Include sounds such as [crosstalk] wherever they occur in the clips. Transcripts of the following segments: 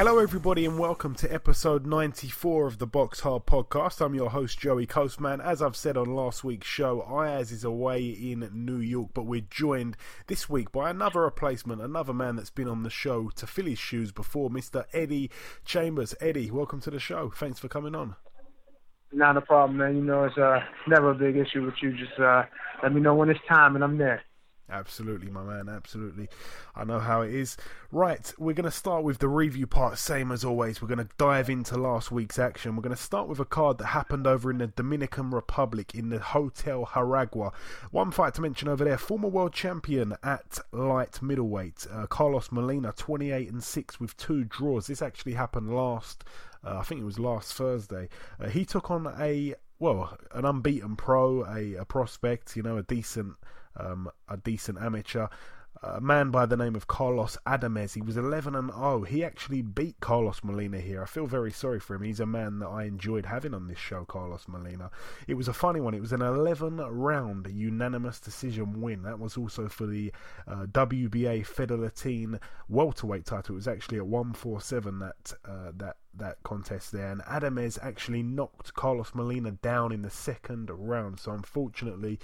Hello, everybody, and welcome to episode 94 of the Box Hard Podcast. I'm your host, Joey Coastman. As I've said on last week's show, Ayaz is away in New York, but we're joined this week by another replacement, another man that's been on the show to fill his shoes before, Mr. Eddie Chambers. Eddie, welcome to the show. Thanks for coming on. Not a problem, man. You know, it's uh, never a big issue with you. Just uh, let me know when it's time, and I'm there. Absolutely, my man. Absolutely. I know how it is. Right, we're going to start with the review part, same as always. We're going to dive into last week's action. We're going to start with a card that happened over in the Dominican Republic in the Hotel Jaragua. One fight to mention over there former world champion at light middleweight, uh, Carlos Molina, 28 and 6 with two draws. This actually happened last, uh, I think it was last Thursday. Uh, he took on a, well, an unbeaten pro, a, a prospect, you know, a decent um, a decent amateur. A man by the name of Carlos Adames. He was 11 and 0. He actually beat Carlos Molina here. I feel very sorry for him. He's a man that I enjoyed having on this show, Carlos Molina. It was a funny one. It was an 11 round unanimous decision win. That was also for the uh, WBA Fedelatin welterweight title. It was actually at 147 that uh, that that contest there, and Adames actually knocked Carlos Molina down in the second round. So unfortunately,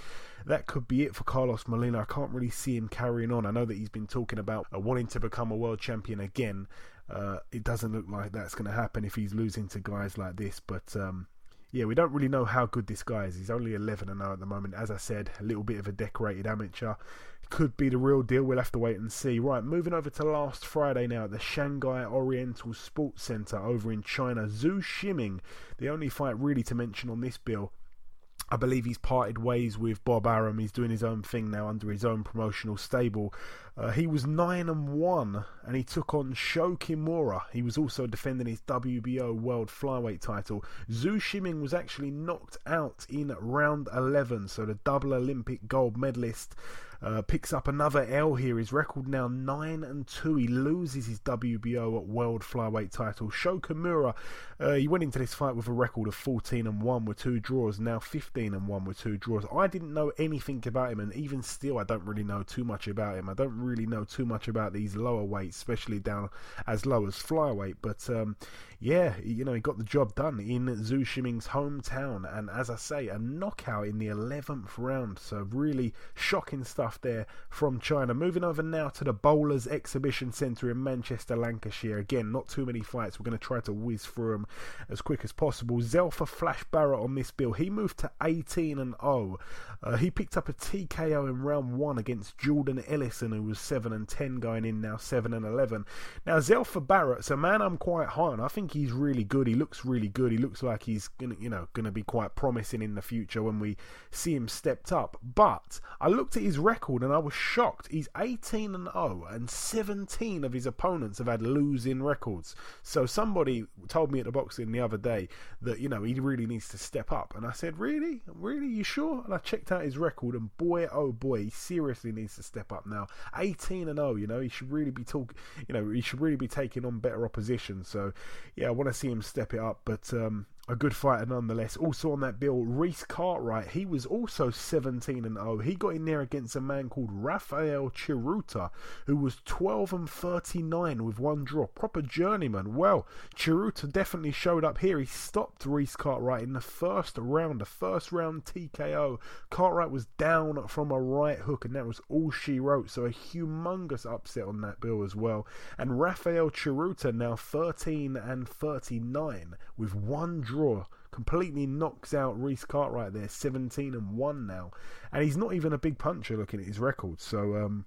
that could be it for Carlos Molina. I can't really see him carrying on. I know that he's been talking about uh, wanting to become a world champion again. Uh, it doesn't look like that's going to happen if he's losing to guys like this, but. Um, yeah, we don't really know how good this guy is. He's only 11 and 0 at the moment. As I said, a little bit of a decorated amateur could be the real deal. We'll have to wait and see. Right, moving over to last Friday now at the Shanghai Oriental Sports Center over in China. Zou Shiming, the only fight really to mention on this bill. I believe he's parted ways with Bob Arum. He's doing his own thing now under his own promotional stable. Uh, he was nine and one, and he took on Sho Kimura. He was also defending his WBO World Flyweight title. Zou Shiming was actually knocked out in round 11, so the double Olympic gold medalist uh, picks up another L here. His record now nine and two. He loses his WBO World Flyweight title. Sho Kimura, uh, he went into this fight with a record of 14 and one with two draws. Now 15 and one with two draws. I didn't know anything about him, and even still, I don't really know too much about him. I don't really know too much about these lower weights, especially down as low as flyweight. But um, yeah, you know, he got the job done in Zou Shiming's hometown, and as I say, a knockout in the 11th round. So really shocking stuff there from China. Moving over now to the Bowlers Exhibition Centre in Manchester, Lancashire. Again, not too many fights. We're going to try to whiz through them as quick as possible. Zelfa Flash Barrett on this bill. He moved to 18 and 0. Uh, he picked up a TKO in round one against Jordan Ellison, who was 7 and 10 going in now 7 and 11. Now Zelfa Barrett's a man I'm quite high on. I think he's really good. He looks really good. He looks like he's gonna, you know, to be quite promising in the future when we see him stepped up. But I looked at his record and I was shocked. He's 18 and 0, and 17 of his opponents have had losing records. So somebody told me at the boxing the other day that you know he really needs to step up, and I said, "Really, really, you sure?" And I checked out his record, and boy, oh boy, he seriously needs to step up now. 18 and 0, you know, he should really be talking. You know, he should really be taking on better opposition. So, yeah, I want to see him step it up, but. Um, a good fighter nonetheless. Also on that bill, Reese Cartwright. He was also 17 and 0. He got in there against a man called Rafael Chiruta, who was 12 and 39 with one draw. Proper journeyman. Well, Chiruta definitely showed up here. He stopped Reese Cartwright in the first round, the first round TKO. Cartwright was down from a right hook, and that was all she wrote. So a humongous upset on that bill as well. And Rafael Chiruta now 13 and 39 with one draw draw. Completely knocks out Reese Cartwright there, 17 and 1 now. And he's not even a big puncher looking at his record. So, um,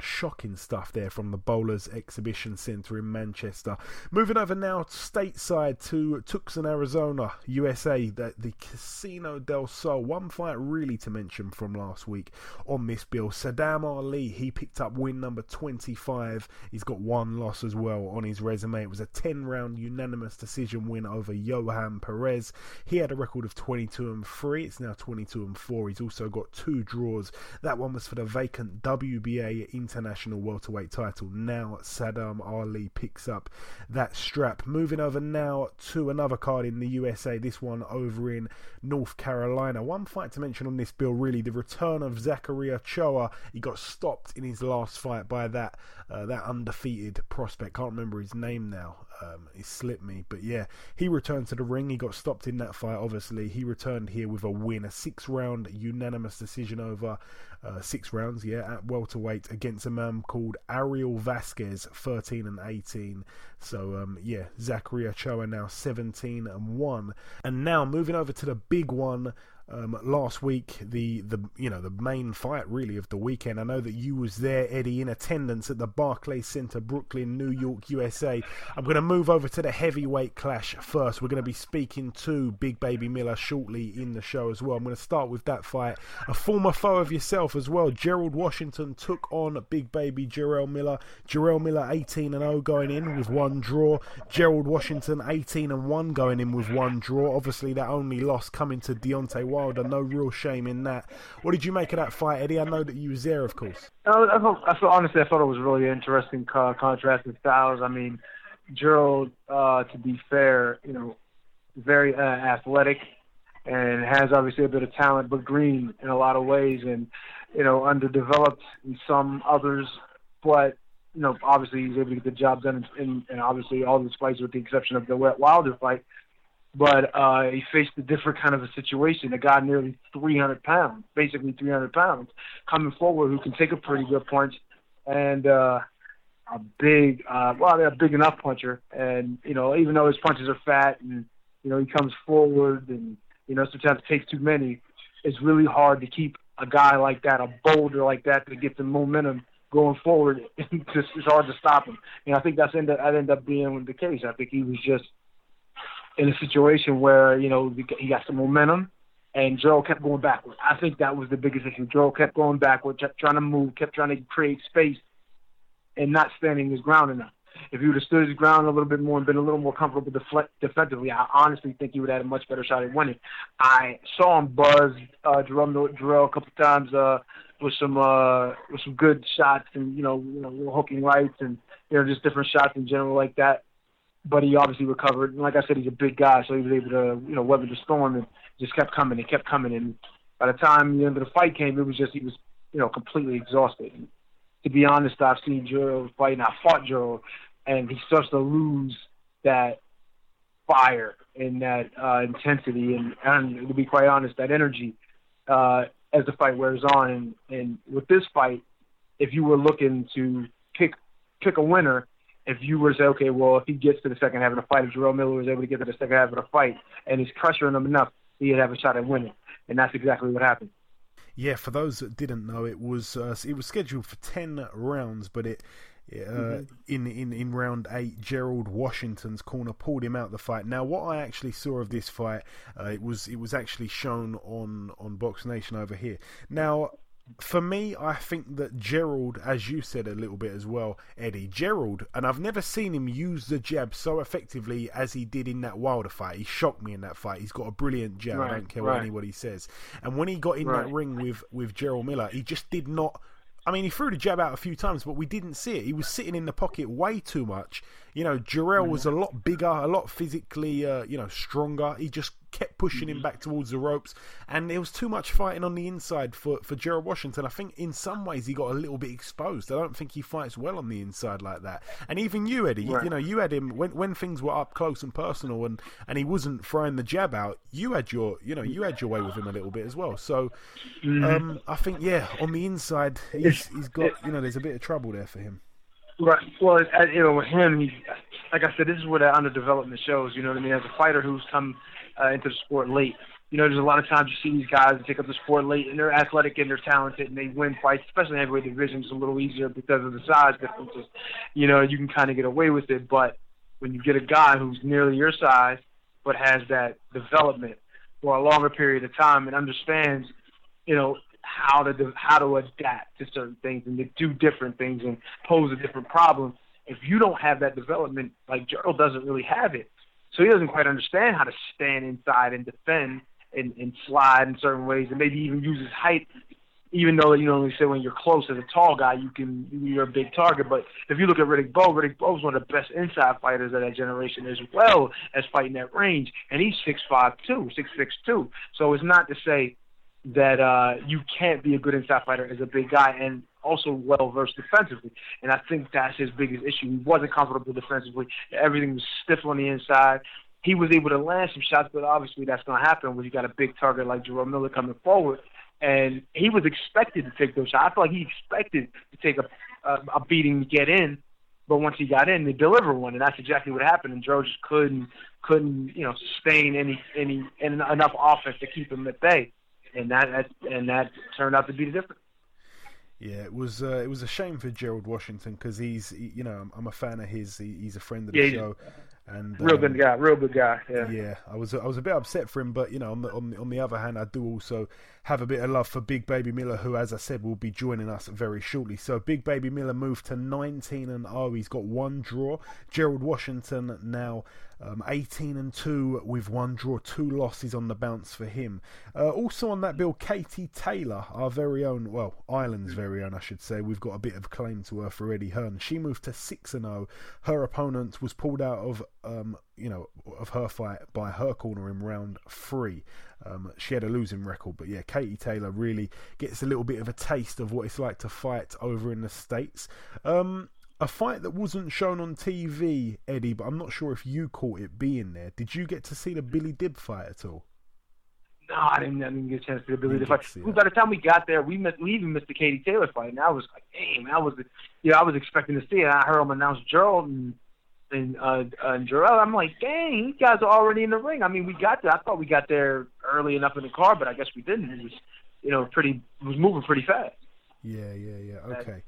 shocking stuff there from the Bowlers Exhibition Centre in Manchester. Moving over now stateside to Tucson, Arizona, USA, the, the Casino del Sol. One fight really to mention from last week on this bill. Saddam Ali, he picked up win number 25. He's got one loss as well on his resume. It was a 10 round unanimous decision win over Johan Perez. He had a record of 22 and 3. It's now 22 and 4. He's also got two draws. That one was for the vacant WBA International Welterweight title. Now Saddam Ali picks up that strap. Moving over now to another card in the USA, this one over in North Carolina. One fight to mention on this bill, really, the return of Zachary Ochoa. He got stopped in his last fight by that uh, that undefeated prospect. Can't remember his name now. Um, it slipped me, but yeah, he returned to the ring. He got stopped in that fight. Obviously, he returned here with a win, a six-round unanimous decision over uh, six rounds, yeah, at welterweight against a man called Ariel Vasquez, 13 and 18. So, um, yeah, Zachary Ochoa now 17 and 1. And now moving over to the big one um, last week, the, the you know the main fight really of the weekend. I know that you was there, Eddie, in attendance at the Barclays Center, Brooklyn, New York, USA. I'm going to move over to the heavyweight clash first. We're going to be speaking to Big Baby Miller shortly in the show as well. I'm going to start with that fight. A former foe of yourself as well, Gerald Washington took on Big Baby Jarrell Miller. Jarrell Miller 18 and 0 going in with one draw. Gerald Washington 18 and 1 going in with one draw. Obviously, that only loss coming to Deontay. Wilder. No real shame in that. What did you make of that fight, Eddie? I know that you was there, of course. I, thought, I thought, honestly, I thought it was really interesting uh, contrast in styles. I mean, Gerald, uh, to be fair, you know, very uh, athletic and has obviously a bit of talent, but green in a lot of ways, and you know, underdeveloped in some others. But you know, obviously he's able to get the job done, and, in, obviously all these fights, with the exception of the wet Wilder fight, but uh, he faced a different kind of a situation. A guy nearly 300 pounds, basically 300 pounds, coming forward who can take a pretty good punch, and uh, a big, uh, well, they're a big enough puncher. And you know, even though his punches are fat, and you know he comes forward, and you know sometimes takes too many, it's really hard to keep a guy like that, a boulder like that, to get the momentum going forward. [laughs] it's, hard to stop him. And I think that's end up, that ended up being the case. I think he was just in a situation where you know he got some momentum, and Joe kept going backwards. I think that was the biggest issue. Joe kept going backwards, kept trying to move, kept trying to create space, and not standing his ground enough. If he would have stood his ground a little bit more and been a little more comfortable defensively, I honestly think he would have had a much better shot at winning. I saw him buzz uh, Jerome Jarrell a couple times uh, with some uh, with some good shots and you know, you know little hooking rights and you know just different shots in general like that but he obviously recovered. And like I said, he's a big guy, so he was able to, you know, weather the storm and just kept coming and kept coming. And by the time the end of the fight came, it was just he was, you know, completely exhausted. And to be honest, I've seen Gerald fight, and I fought Gerald, and he starts to lose that fire and that uh, intensity, and, and to be quite honest, that energy uh, as the fight wears on. And, and with this fight, if you were looking to pick pick a winner, if you were to say, okay, well, if he gets to the second half of the fight, if Jarrell Miller was able to get to the second half of the fight and he's pressuring him enough, he'd have a shot at winning. And that's exactly what happened. Yeah, for those that didn't know, it was uh, it was scheduled for ten rounds, but it uh, mm-hmm. in in in round eight, Gerald Washington's corner pulled him out the fight. Now, what I actually saw of this fight, uh, it was it was actually shown on on Box Nation over here. Now, for me, I think that Gerald, as you said a little bit as well, Eddie, Gerald, and I've never seen him use the jab so effectively as he did in that Wilder fight. He shocked me in that fight. He's got a brilliant jab. Right, I don't care right. what anybody says. And when he got in right. that ring with with Gerald Miller, he just did not. I mean, he threw the jab out a few times, but we didn't see it. He was sitting in the pocket way too much. You know, Jarrell was a lot bigger, a lot physically, uh, you know, stronger. He just kept pushing him mm-hmm. back towards the ropes, and there was too much fighting on the inside for, for Gerald Washington. I think in some ways he got a little bit exposed. I don't think he fights well on the inside like that. And even you, Eddie, right. you know, you had him when when things were up close and personal, and, and he wasn't throwing the jab out. You had your, you know, you had your way with him a little bit as well. So mm-hmm. um, I think, yeah, on the inside, he's, he's got, you know, there's a bit of trouble there for him. Right. Well, you know, with him, he, like I said, this is what that underdevelopment shows. You know what I mean? As a fighter who's come uh, into the sport late, You know, there's a lot of times you see these guys take up the sport late, and they're athletic and they're talented, and they win fights, especially in heavyweight division. It's a little easier because of the size differences. You know, you can kind of get away with it, but when you get a guy who's nearly your size but has that development for a longer period of time and understands, you know, how to how to adapt to certain things and to do different things and pose a different problem. If you don't have that development, like Gerald doesn't really have it, so he doesn't quite understand how to stand inside and defend and, and slide in certain ways, and maybe even use his height. Even though you know, they say when you're close as a tall guy, you can you're a big target. But if you look at Riddick Bowe, Riddick Bowe's one of the best inside fighters of that generation, as well as fighting that range, and he's six five two, six six two. So it's not to say that uh, you can't be a good inside fighter as a big guy and also well versed defensively. And I think that's his biggest issue. He wasn't comfortable defensively. Everything was stiff on the inside. He was able to land some shots, but obviously that's going to happen when you got a big target like Jerome Miller coming forward. And he was expected to take those shots. I feel like he expected to take a, a, a beating to get in, but once he got in, they deliver one, and that's exactly what happened. And Joe just couldn't couldn't you know sustain any any enough offense to keep him at bay and that, that and that turned out to be the difference. Yeah, it was uh, it was a shame for Gerald Washington because he's he, you know I'm, I'm, a fan of his. He, he's a friend of the yeah, show, and real um, good guy, real good guy. Yeah, yeah. I was I was a bit upset for him, but you know on the on the, on the other hand, I do also have a bit of love for Big Baby Miller, who, as I said, will be joining us very shortly. So Big Baby Miller moved to 19 and 0. He's got one draw. Gerald Washington now um, 18 and 2 with one draw, two losses on the bounce for him. Uh, also on that bill, Katie Taylor, our very own, well, Ireland's very own, I should say. We've got a bit of claim to her for Eddie Hearn. She moved to 6 and 0. Her opponent was pulled out of, um, you know, of her fight by her corner in round three. Um, she had a losing record, but yeah, Katie Taylor really gets a little bit of a taste of what it's like to fight over in the States. Um, a fight that wasn't shown on TV, Eddie, but I'm not sure if you caught it being there. Did you get to see the Billy Dib fight at all? No, I didn't, I didn't get a chance to see the Billy Dib fight. By the time we got there, we missed, we even missed the Katie Taylor fight, and I was like, damn, I was, you know, I was expecting to see it. I heard him announce Gerald and and uh, uh and Jarrell. I'm like, dang, these guys are already in the ring. I mean, we got there. I thought we got there early enough in the car, but I guess we didn't. It was, you know, pretty. Was moving pretty fast. Yeah, yeah, yeah. Okay.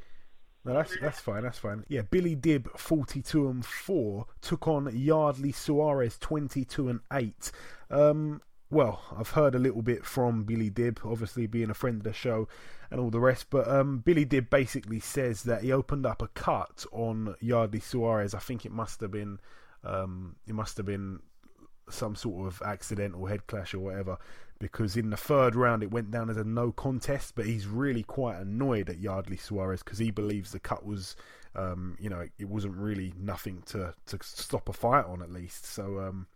No, that's that's fine. That's fine. Yeah, Billy Dib, forty-two and four, took on Yardley Suarez, twenty-two and eight. Um, well, I've heard a little bit from Billy Dib, obviously being a friend of the show and all the rest, but um, Billy Dib basically says that he opened up a cut on Yardley Suarez. I think it must have been, um, it must have been some sort of accidental head clash or whatever, because in the third round it went down as a no contest. But he's really quite annoyed at Yardley Suarez because he believes the cut was, um, you know, it wasn't really nothing to to stop a fight on at least. So um,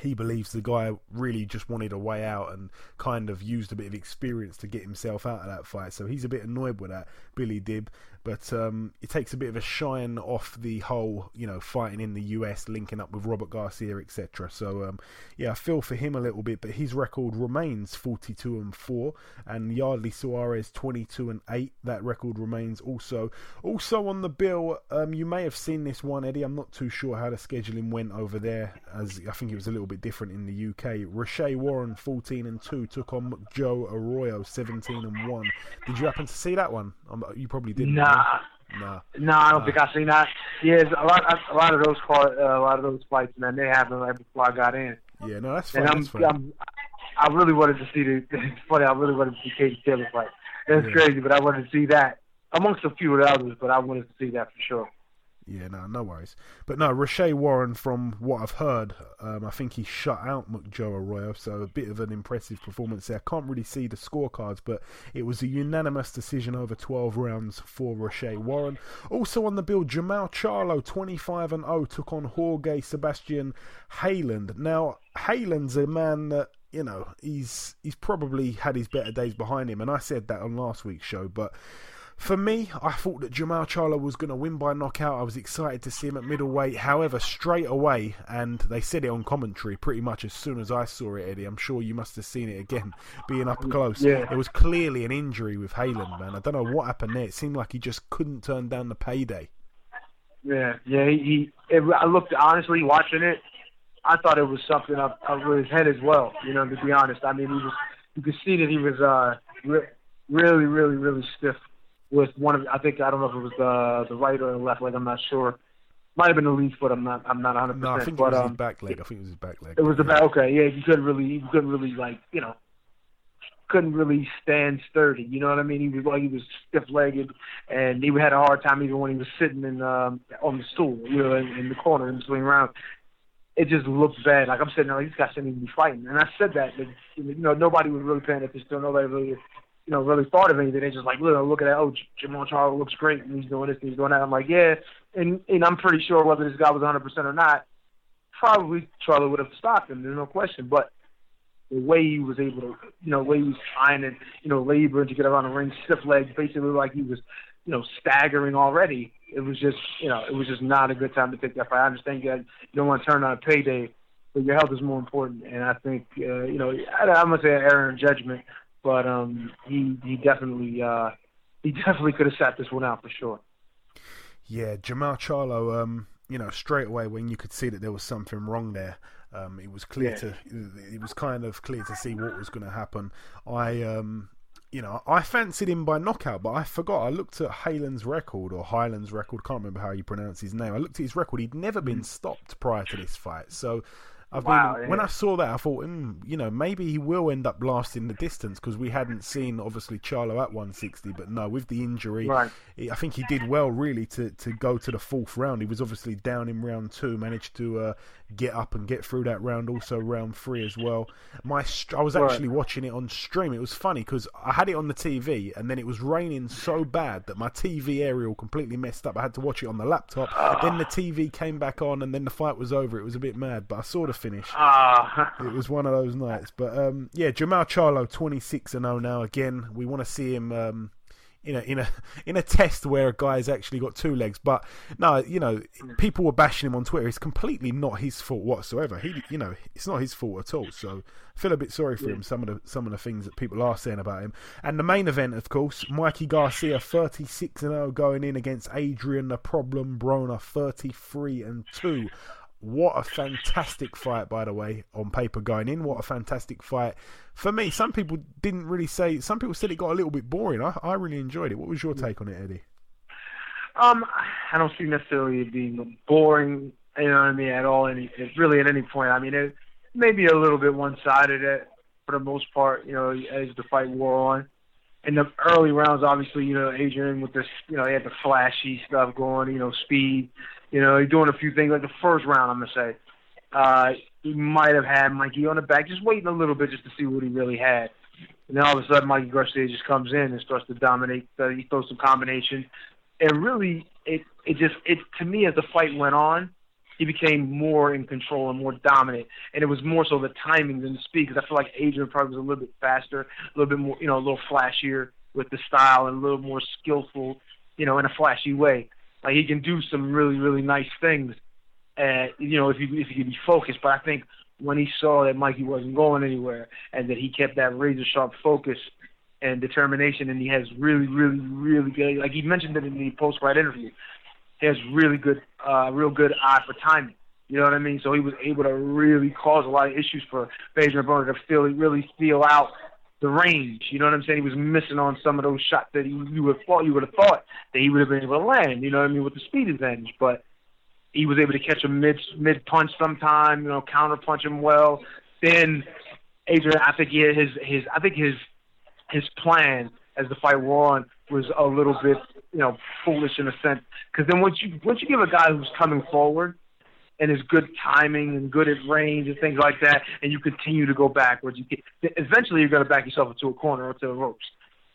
he believes the guy really just wanted a way out and kind of used a bit of experience to get himself out of that fight. So he's a bit annoyed with that, Billy Dib. But um, it takes a bit of a shine off the whole, you know, fighting in the US, linking up with Robert Garcia, etc. So um, yeah, I feel for him a little bit, but his record remains 42 and four, and Yardley Suarez 22 and eight. That record remains also. Also on the bill, um, you may have seen this one, Eddie. I'm not too sure how the scheduling went over there, as I think it was a little bit different in the UK. Rau'shee Warren 14 and two took on Joe Arroyo 17 and one. Did you happen to see that one? Um, you probably didn't. Nah. Nah. No, I don't think I've seen that. Yeah, a lot, a lot of those call, uh, a lot of those fights, man, they happened right before I got in. Yeah, no, that's fine. And I'm, that's fine. I'm, I really wanted to see the. [laughs] It's funny. I really wanted to see Katie Taylor fight. That's Yeah. crazy, but I wanted to see that amongst a few of the others. But I wanted to see that for sure. Yeah, no, no worries. But no, Rau'shee Warren, from what I've heard, um, I think he shut out Joe Arroyo, so a bit of an impressive performance there. Can't really see the scorecards, but it was a unanimous decision over 12 rounds for Rau'shee Warren. Also on the bill, Jermall Charlo, 25 and 0, took on Jorge Sebastian Heiland. Now, Heiland's a man that you know he's he's probably had his better days behind him, and I said that on last week's show, but. For me, I thought that Jermall Charlo was going to win by knockout. I was excited to see him at middleweight. However, straight away, and they said it on commentary pretty much as soon as I saw it, Eddie. I'm sure you must have seen it again, [laughs] being up close. Yeah. It was clearly an injury with Heiland, man. I don't know what happened there. It seemed like he just couldn't turn down the payday. Yeah, yeah. He, he it, I looked honestly watching it. I thought it was something up, up with his head as well. You know, to be honest, I mean, he was you could see that he was uh re- really, really, really stiff with one of I think I don't know if it was the the right or the left leg. I'm not sure. Might have been the lead foot. I'm not. I'm not 100. No, I think but, it was um, his back leg. I think it was his back leg. It was about okay. Yeah, you couldn't really. You couldn't really like you know. Couldn't really stand sturdy. You know what I mean? He was like he was stiff legged, and he had a hard time even when he was sitting in um on the stool, you know, in, in the corner and swinging around. It just looked bad. Like I'm sitting there, like, these guys shouldn't even be fighting. And I said that, but, you know, nobody was really paying attention. Nobody really, you know, really thought of anything. They just like, look, look at that. Oh, Jermall Charlo looks great, and he's doing this, and he's doing that. I'm like, yeah, and and I'm pretty sure whether this guy was 100 percent or not, probably Charlie would have stopped him. There's no question. But the way he was able to, you know, the way he was trying to, you know, labor to get around the ring, stiff legs, basically like he was, you know, staggering already. It was just, you know, it was just not a good time to take that fight. I understand you, you don't want to turn on a payday, but your health is more important. And I think, uh, you know, I, I'm gonna say error in judgment, but um, he he definitely uh, he definitely could have sat this one out for sure. Yeah, Jermall Charlo, um, you know, straight away when you could see that there was something wrong there, um, it was clear Yeah. to, it was kind of clear to see what was going to happen. I, um, you know, I fancied him by knockout, but I forgot. I looked at Haylen's record or Highland's record. Can't remember how you pronounce his name. I looked at his record. He'd never been stopped prior to this fight. So, I've Wow, been yeah. when I saw that, I thought, mm, you know, maybe he will end up lasting the distance because we hadn't seen obviously Charlo at 160, but no, with the injury, Right. he- I think he did well really to, to go to the fourth round. He was obviously down in round two, managed to uh, get up and get through that round. Also round three as well. My str- I was Right. actually watching it on stream. It was funny because I had it on the TV and then it was raining so bad that my TV aerial completely messed up. I had to watch it on the laptop. Then the TV came back on and then the fight was over. It was a bit mad, but I saw the finish. Ah, [laughs] It was one of those nights. But um, yeah, Jermall Charlo, twenty six and zero now. Again, we want to see him um, in a in a [laughs] in a test where a guy's actually got two legs. But no, you know, people were bashing him on Twitter. It's completely not his fault whatsoever. He, you know, it's not his fault at all. So I feel a bit sorry for him. Some of the some of the things that people are saying about him. And the main event, of course, Mikey Garcia, thirty six and zero, going in against Adrian the Problem Broner, thirty three and two. What a fantastic fight, by the way, on paper going in. What a fantastic fight. For me, some people didn't really say, some people said it got a little bit boring. I, I really enjoyed it. What was your take on it, Eddie? Um, I don't see necessarily it being boring, you know what I mean, at all. Any, really, at any point. I mean, it may be a little bit one-sided at, for the most part, you know, as the fight wore on. In the early rounds, obviously, you know, Adrian with this, you know, he had the flashy stuff going, you know, speed, you know, doing a few things. Like the first round, I'm gonna say, uh, he might have had Mikey on the back, just waiting a little bit just to see what he really had. And then all of a sudden, Mikey Garcia just comes in and starts to dominate. Uh, he throws some combination, and really, it it just it to me as the fight went on, he became more in control and more dominant, and it was more so the timing than the speed. Because I feel like Adrian probably was a little bit faster, a little bit more, you know, a little flashier with the style, and a little more skillful, you know, in a flashy way. Like he can do some really really nice things, and you know, if he if he can be focused. But I think when he saw that Mikey wasn't going anywhere and that he kept that razor sharp focus and determination, and he has really, really, really good. Like he mentioned it in the post fight interview, he has really good, uh, real good eye for timing. You know what I mean? So he was able to really cause a lot of issues for Adrian Broner to feel really feel out the range. You know what I'm saying? He was missing on some of those shots that he, you would thought you would have thought that he would have been able to land. You know what I mean with the speed advantage, but he was able to catch a mid mid punch sometime. You know, counter punch him well. Then Adrian, I think he had his his I think his his plan as the fight wore on was a little bit you know foolish in a sense because then once you once you give a guy who's coming forward and is good timing and good at range and things like that, and you continue to go backwards, you get, eventually you're going to back yourself into a corner or to the ropes,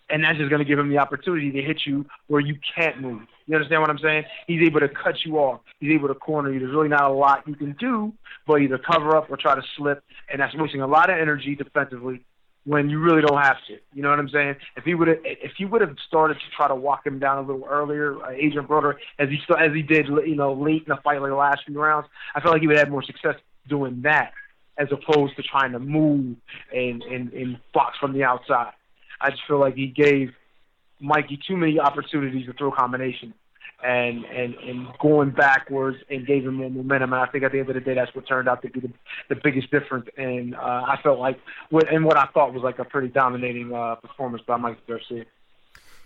and that's just going to give him the opportunity to hit you where you can't move. You understand what I'm saying? He's able to cut you off. He's able to corner you. There's really not a lot you can do, but either cover up or try to slip, and that's wasting a lot of energy defensively when you really don't have to. You know what I'm saying? If he would have, if he would have started to try to walk him down a little earlier, uh, Adrian Broner, as he as he did, you know, late in the fight, like the last few rounds, I feel like he would have more success doing that as opposed to trying to move and and, and box from the outside. I just feel like he gave Mikey too many opportunities to throw combinations. And and and going backwards and gave him more momentum. And I think at the end of the day, that's what turned out to be the, the biggest difference. And uh, I felt like what and what I thought was like a pretty dominating uh, performance by Mike Garcia.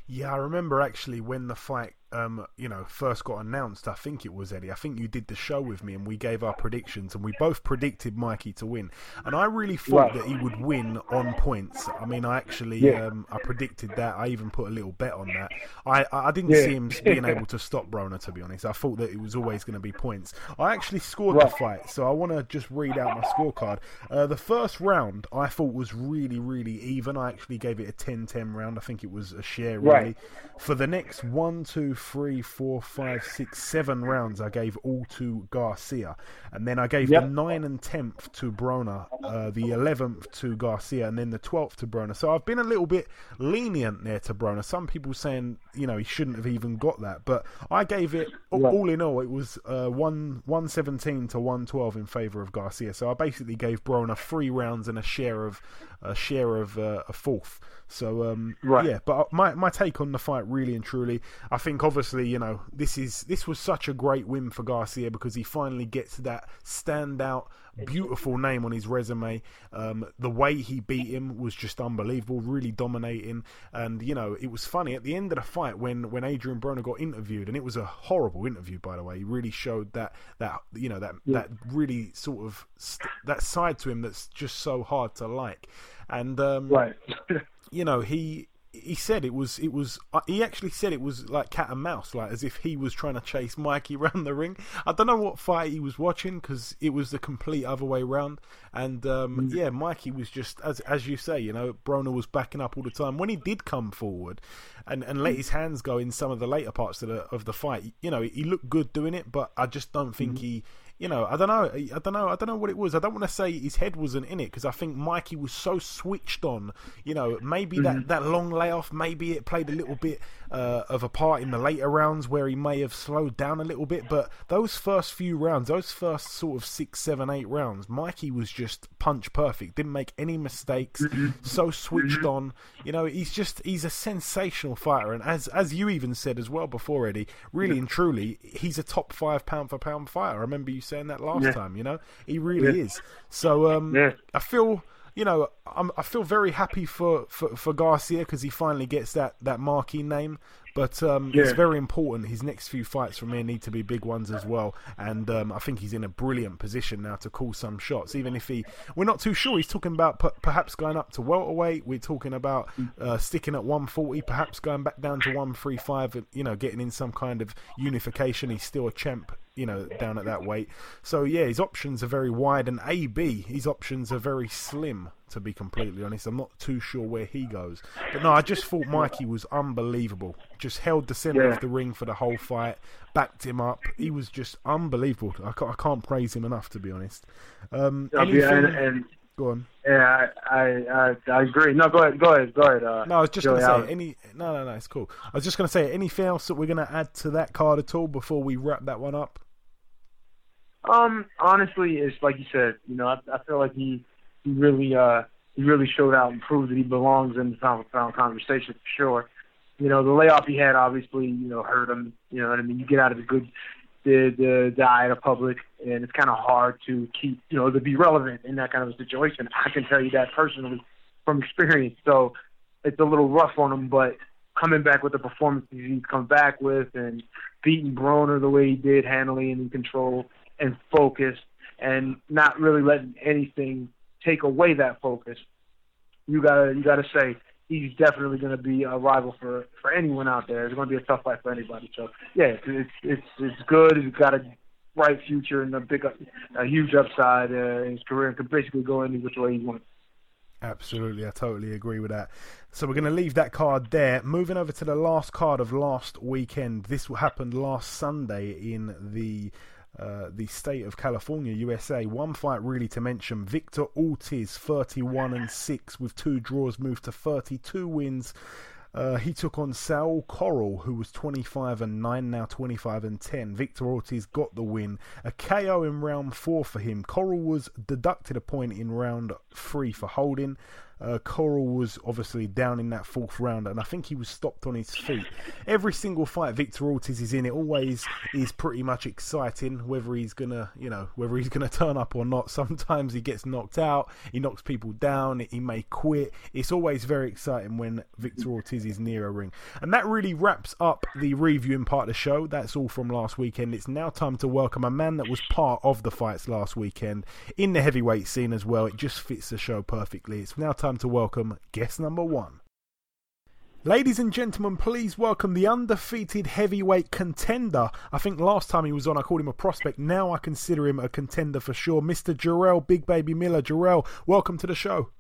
Yeah, I remember actually when the fight um, you know, first got announced, I think it was Eddie. I think you did the show with me, and we gave our predictions, and we both predicted Mikey to win. And I really thought right. that he would win on points. I mean, I actually, yeah. um, I predicted that. I even put a little bet on that. I, I didn't yeah. see him [laughs] being able to stop Broner, to be honest. I thought that it was always going to be points. I actually scored right. the fight, so I want to just read out my scorecard. Uh, the first round I thought was really, really even. I actually gave it a 10-10 round. I think it was a share really. Right. For the next one, two, three, four, five, six, seven rounds, I gave all to Garcia, and then I gave yep. the nine and tenth to Broner, uh, the eleventh to Garcia, and then the twelfth to Broner. So I've been a little bit lenient there to Broner. Some people saying you know he shouldn't have even got that, but I gave it yep. all in all. It was uh, one one seventeen to one twelve in favour of Garcia. So I basically gave Broner three rounds and a share of a share of uh, a fourth. So um, right. yeah, but uh, my my take on the fight, really and truly, I think obviously you know this is this was such a great win for Garcia because he finally gets that standout, beautiful name on his resume. Um, the way he beat him was just unbelievable, really dominating, and you know it was funny at the end of the fight when when Adrian Broner got interviewed, and it was a horrible interview by the way. He really showed that that you know that yeah. that really sort of st- that side to him that's just so hard to like, and um, right. you know, he he said it was it was uh, he actually said it was like cat and mouse like as if he was trying to chase mikey [laughs] around the ring i don't know what fight he was watching because it was the complete other way round and um, mm. yeah mikey was just as as you say you know broner was backing up all the time when he did come forward and and let mm. his hands go in some of the later parts of the of the fight you know he looked good doing it but i just don't think mm. he you know, I don't know, I don't know, I don't know what it was. I don't want to say his head wasn't in it because I think Mikey was so switched on. You know, maybe mm-hmm. that that long layoff, maybe it played a little bit uh, of a part in the later rounds where he may have slowed down a little bit. But those first few rounds, those first sort of six, seven, eight rounds, Mikey was just punch perfect. Didn't make any mistakes. Mm-hmm. So switched mm-hmm. on. You know, he's just he's a sensational fighter, and as as you even said as well before, Eddie, really and truly, he's a top five pound for pound fighter. I remember you saying that last yeah. time. You know, he really yeah. is. So um, yeah. I feel you know I'm, i feel very happy for for, for Garcia because he finally gets that that marquee name. But um, yeah. it's very important. His next few fights from here need to be big ones as well. And um, I think he's in a brilliant position now to call some shots. Even if he, we're not too sure. He's talking about p- perhaps going up to welterweight. We're talking about uh, sticking at 140, perhaps going back down to 135. You know, getting in some kind of unification. He's still a champ you know, down at that weight. So yeah, his options are very wide, and AB, his options are very slim. To be completely honest, I'm not too sure where he goes. But no, I just thought Mikey was unbelievable. Just held the center yeah. of the ring for the whole fight, backed him up. He was just unbelievable. I can't, I can't praise him enough, to be honest. Um, anything... yeah, and, and Go on. Yeah, I, I I agree. No, go ahead, go ahead, go ahead. Uh, no, I was just going to say any. No, no, no, it's cool. I was just going to say anything else that we're going to add to that card at all before we wrap that one up. Um, honestly, it's like you said. You know, I, I feel like he he really uh he really showed out and proved that he belongs in the for pound conversation for sure. You know, the layoff he had obviously you know hurt him. You know what I mean? You get out of the good the the, the eye of the public, and it's kind of hard to keep you know to be relevant in that kind of a situation. [laughs] I can tell you that personally from experience. So it's a little rough on him, but coming back with the performances he's come back with and beating Broner the way he did, handling and in control and focused and not really letting anything take away that focus. You gotta you gotta say he's definitely to be a rival for for anyone out there. It's to be a tough fight for anybody. So yeah, it's it's it's good. He's got a bright future and a big a huge upside uh, in his career and can basically go any which way he wants. Absolutely, I totally agree with that. So we're going to leave that card there. Moving over to the last card of last weekend. This happened last Sunday in the uh, the state of California, USA. One fight really to mention: Victor Ortiz, 31 and six, with two draws, moved to 32 wins. Uh, he took on Saul Corral, who was 25 and 9, now 25 and 10. Victor Ortiz got the win. A KO in round 4 for him. Corral was deducted a point in round 3 for holding. Uh, Corral was obviously down in that fourth round, and I think he was stopped on his feet. Every single fight Victor Ortiz is in, it always is pretty much exciting. Whether he's gonna, you know, whether he's gonna [laughs] turn up or not. Sometimes he gets knocked out, he knocks people down, he may quit. It's always very exciting when Victor Ortiz is near a ring, and that really wraps up the reviewing part of the show. That's all from last weekend. It's now time to welcome a man that was part of the fights last weekend in the heavyweight scene as well. It just fits the show perfectly. It's now time to welcome guest number one. Ladies and gentlemen, please welcome the undefeated heavyweight contender. I think last time he was on, I called him a prospect. Now I consider him a contender for sure. Mr. Jarrell Big Baby Miller. Jarrell, welcome to the show.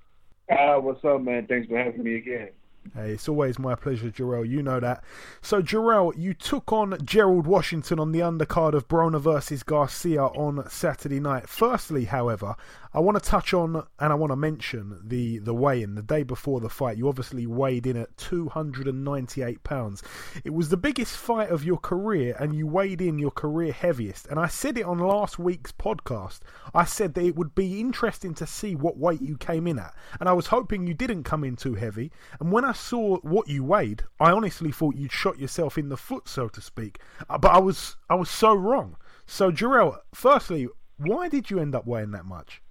Uh, what's up, man? Thanks for having me again. Hey, it's always my pleasure, Jarrell. You know that. So, Jarrell, you took on Gerald Washington on the undercard of Broner versus Garcia on Saturday night. Firstly, however, I want to touch on and I want to mention the the weigh in the day before the fight. You obviously weighed in at 298 pounds. It was the biggest fight of your career, and you weighed in your career heaviest. And I said it on last week's podcast. I said that it would be interesting to see what weight you came in at, and I was hoping you didn't come in too heavy. And when I saw what you weighed, I honestly thought you'd shot yourself in the foot, so to speak. Uh, but I was I was so wrong. So, Jarrell, firstly, why did you end up weighing that much?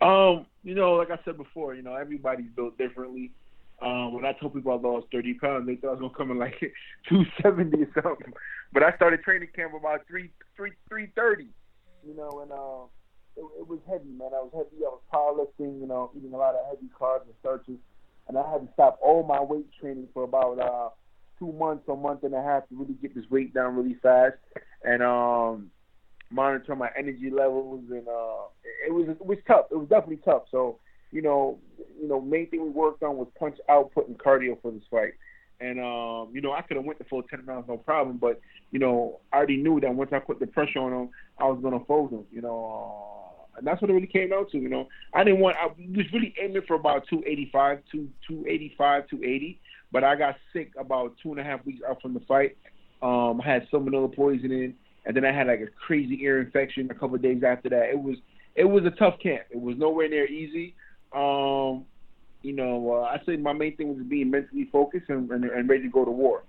Um, you know, like I said before, you know, everybody's built differently. Um, when I told people I lost 30 pounds, they thought I was gonna come in like [laughs] 270 or something. But I started training camp about three, three, three thirty. You know, and uh, it, it was heavy, man. I was heavy. I was powerlifting. You know, eating a lot of heavy carbs and starches, and I had to stop all my weight training for about uh, two months, a month and a half to really get this weight down really fast. And um, monitor my energy levels, and uh, it was it was tough. It was definitely tough. So you know, you know, main thing we worked on was punch output and cardio for this fight. And um, you know, I could have went the full ten rounds, no problem. But you know, I already knew that once I put the pressure on him, I was gonna fold him. You know, uh, that's what it really came down to. You know, I didn't want. I was really aiming for about 285, two 285, 280. But I got sick about two and a half weeks out from the fight. Um, I had salmonella poisoning and then I had like a crazy ear infection a couple of days after that. It was it was a tough camp. It was nowhere near easy. Um, you know, uh, I say my main thing was being mentally focused and, and, and ready to go to war.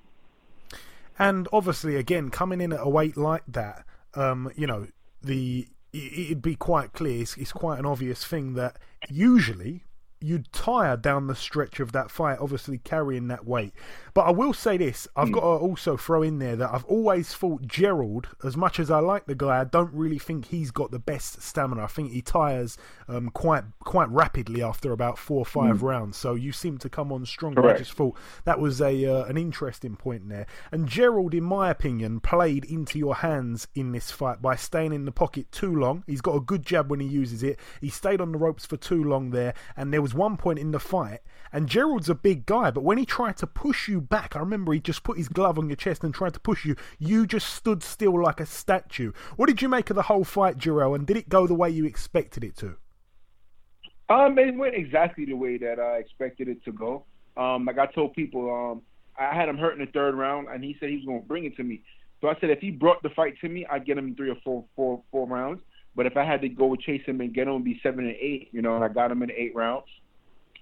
And obviously, again, coming in at a weight like that, um, you know, the it'd be quite clear. It's, it's quite an obvious thing that usually you'd tire down the stretch of that fight, obviously carrying that weight. But I will say this: I've mm. got to also throw in there that I've always thought Gerald, as much as I like the guy, I don't really think he's got the best stamina. I think he tires um, quite quite rapidly after about four or five mm. rounds. So you seem to come on strong. I just thought that was a uh, an interesting point there. And Gerald, in my opinion, played into your hands in this fight by staying in the pocket too long. He's got a good jab when he uses it. He stayed on the ropes for too long there, and there was one point in the fight, and Gerald's a big guy, but when he tried to push you back, I remember he just put his glove on your chest and tried to push you. You just stood still like a statue. What did you make of the whole fight, Jarrell, and did it go the way you expected it to? Um, it went exactly the way that I expected it to go. Um, like I told people, um, I had him hurt in the third round, and he said he was going to bring it to me. So I said if he brought the fight to me, I'd get him in three or four, four, four rounds. But if I had to go chase him and get him, it'd be seven and eight. You know, and I got him in eight rounds.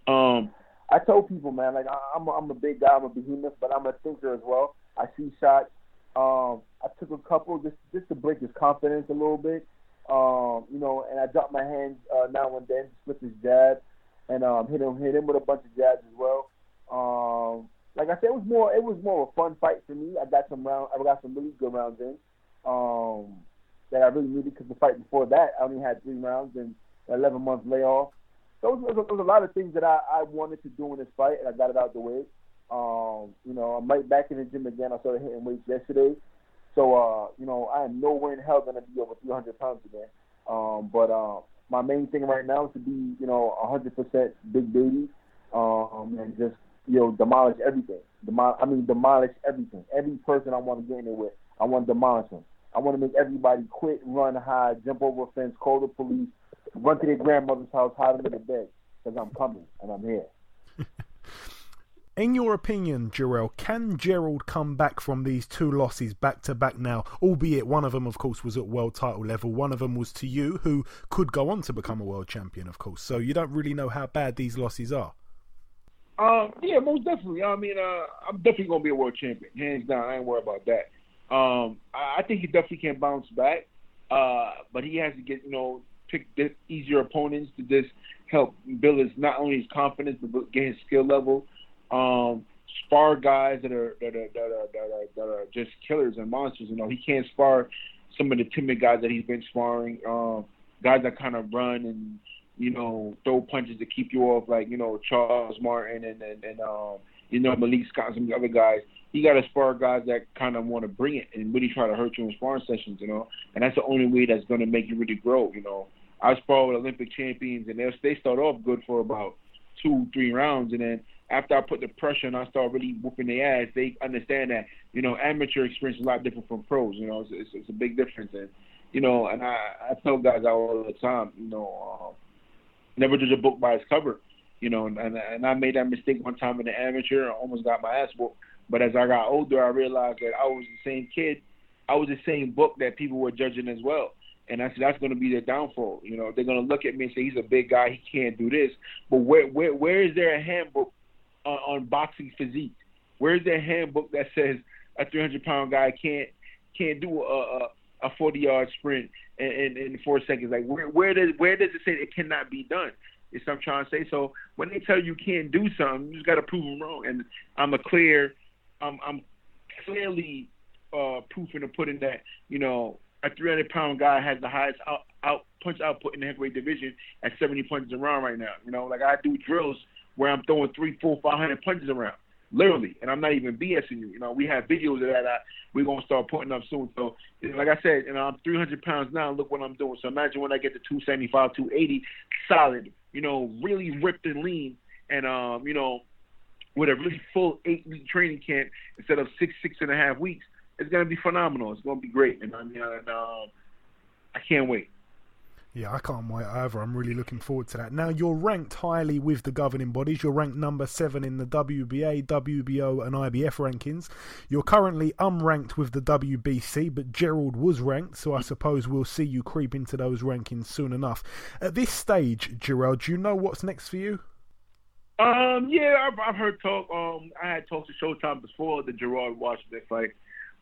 Um, I told people, man, like I'm a, I'm a big guy, I'm a behemoth, but I'm a thinker as well. I see shots. Um, I took a couple just just to break his confidence a little bit. Um, you know, and I dropped my hands uh, now and then, slip his jab, and um, hit him hit him with a bunch of jabs as well. Um, like I said, it was more it was more of a fun fight for me. I got some round, I got some really good rounds in um, that I really needed because the fight before that I only had three rounds and 11 month layoff those was, was a lot of things that I, I wanted to do in this fight, and I got it out the way. Um, you know, I'm right back in the gym again. I started hitting weights yesterday, so uh, you know, I am nowhere in hell gonna be over 300 pounds again. Um, but uh, my main thing right now is to be, you know, 100% big baby, um, and just you know demolish everything. Demol- I mean, demolish everything. Every person I want to get in there with, I want to demolish them. I want to make everybody quit, run, hide, jump over a fence, call the police, run to their grandmother's house, hide them in the bed, because I'm coming and I'm here. [laughs] In your opinion, Jarrell, can Gerald come back from these two losses back to back now? Albeit one of them, of course, was at world title level. One of them was to you, who could go on to become a world champion, of course. So you don't really know how bad these losses are. Um, yeah, most definitely. I mean, uh, I'm definitely gonna be a world champion, hands down. I ain't worried about that. Um, I, I think he definitely can bounce back, uh, but he has to get you know pick easier opponents to just help build his not only his confidence but get his skill level. Um, spar guys that are that are that are that are, that are just killers and monsters. You know, he can't spar some of the timid guys that he's been sparring. Um, guys that kind of run and you know throw punches to keep you off, like you know Charles Martin and and, and um, you know Malik Scott, and some of the other guys. He got to spar guys that kind of want to bring it and really try to hurt you in sparring sessions, you know. And that's the only way that's going to make you really grow, you know. I spar with Olympic champions, and they they start off good for about two, three rounds, and then after I put the pressure and I start really whooping their ass, they understand that you know amateur experience is a lot different from pros. You know, it's, it's, it's a big difference, and you know, and I I tell guys all the time, you know, uh, never judge a book by its cover. You know, and and I made that mistake one time in the amateur, I almost got my ass whooped. But as I got older, I realized that I was the same kid. I was the same book that people were judging as well. And I said that's going to be their downfall. You know, they're going to look at me and say he's a big guy, he can't do this. But where where where is there a handbook on, on boxing physique? Where's there a handbook that says a 300 pound guy can't can't do a, a a 40 yard sprint in, in, in four seconds. Like where where does where does it say it cannot be done? Is what I'm trying to say. So when they tell you you can't do something, you just got to prove them wrong. And I'm a clear, I'm I'm clearly uh, proofing and putting that you know a 300 pound guy has the highest out, out punch output in the heavyweight division at 70 punches around right now. You know, like I do drills where I'm throwing three, four, five hundred punches around, literally, and I'm not even BSing you. You know, we have videos of that. I, we're gonna start putting up soon. So, like I said, you know, I'm 300 pounds now. Look what I'm doing. So imagine when I get to 275, 280, solid. You know, really ripped and lean, and um, you know, with a really full eight week training camp instead of six, six and a half weeks it's gonna be phenomenal. It's gonna be great, and I mean, and, um, I can't wait. Yeah, I can't wait either. I'm really looking forward to that. Now, you're ranked highly with the governing bodies. You're ranked number seven in the WBA, WBO, and IBF rankings. You're currently unranked with the WBC, but Gerald was ranked, so I suppose we'll see you creep into those rankings soon enough. At this stage, Jarrell, do you know what's next for you? Um, yeah, I've, I've heard talk. Um, I had talked to Showtime before the Gerald Washington fight.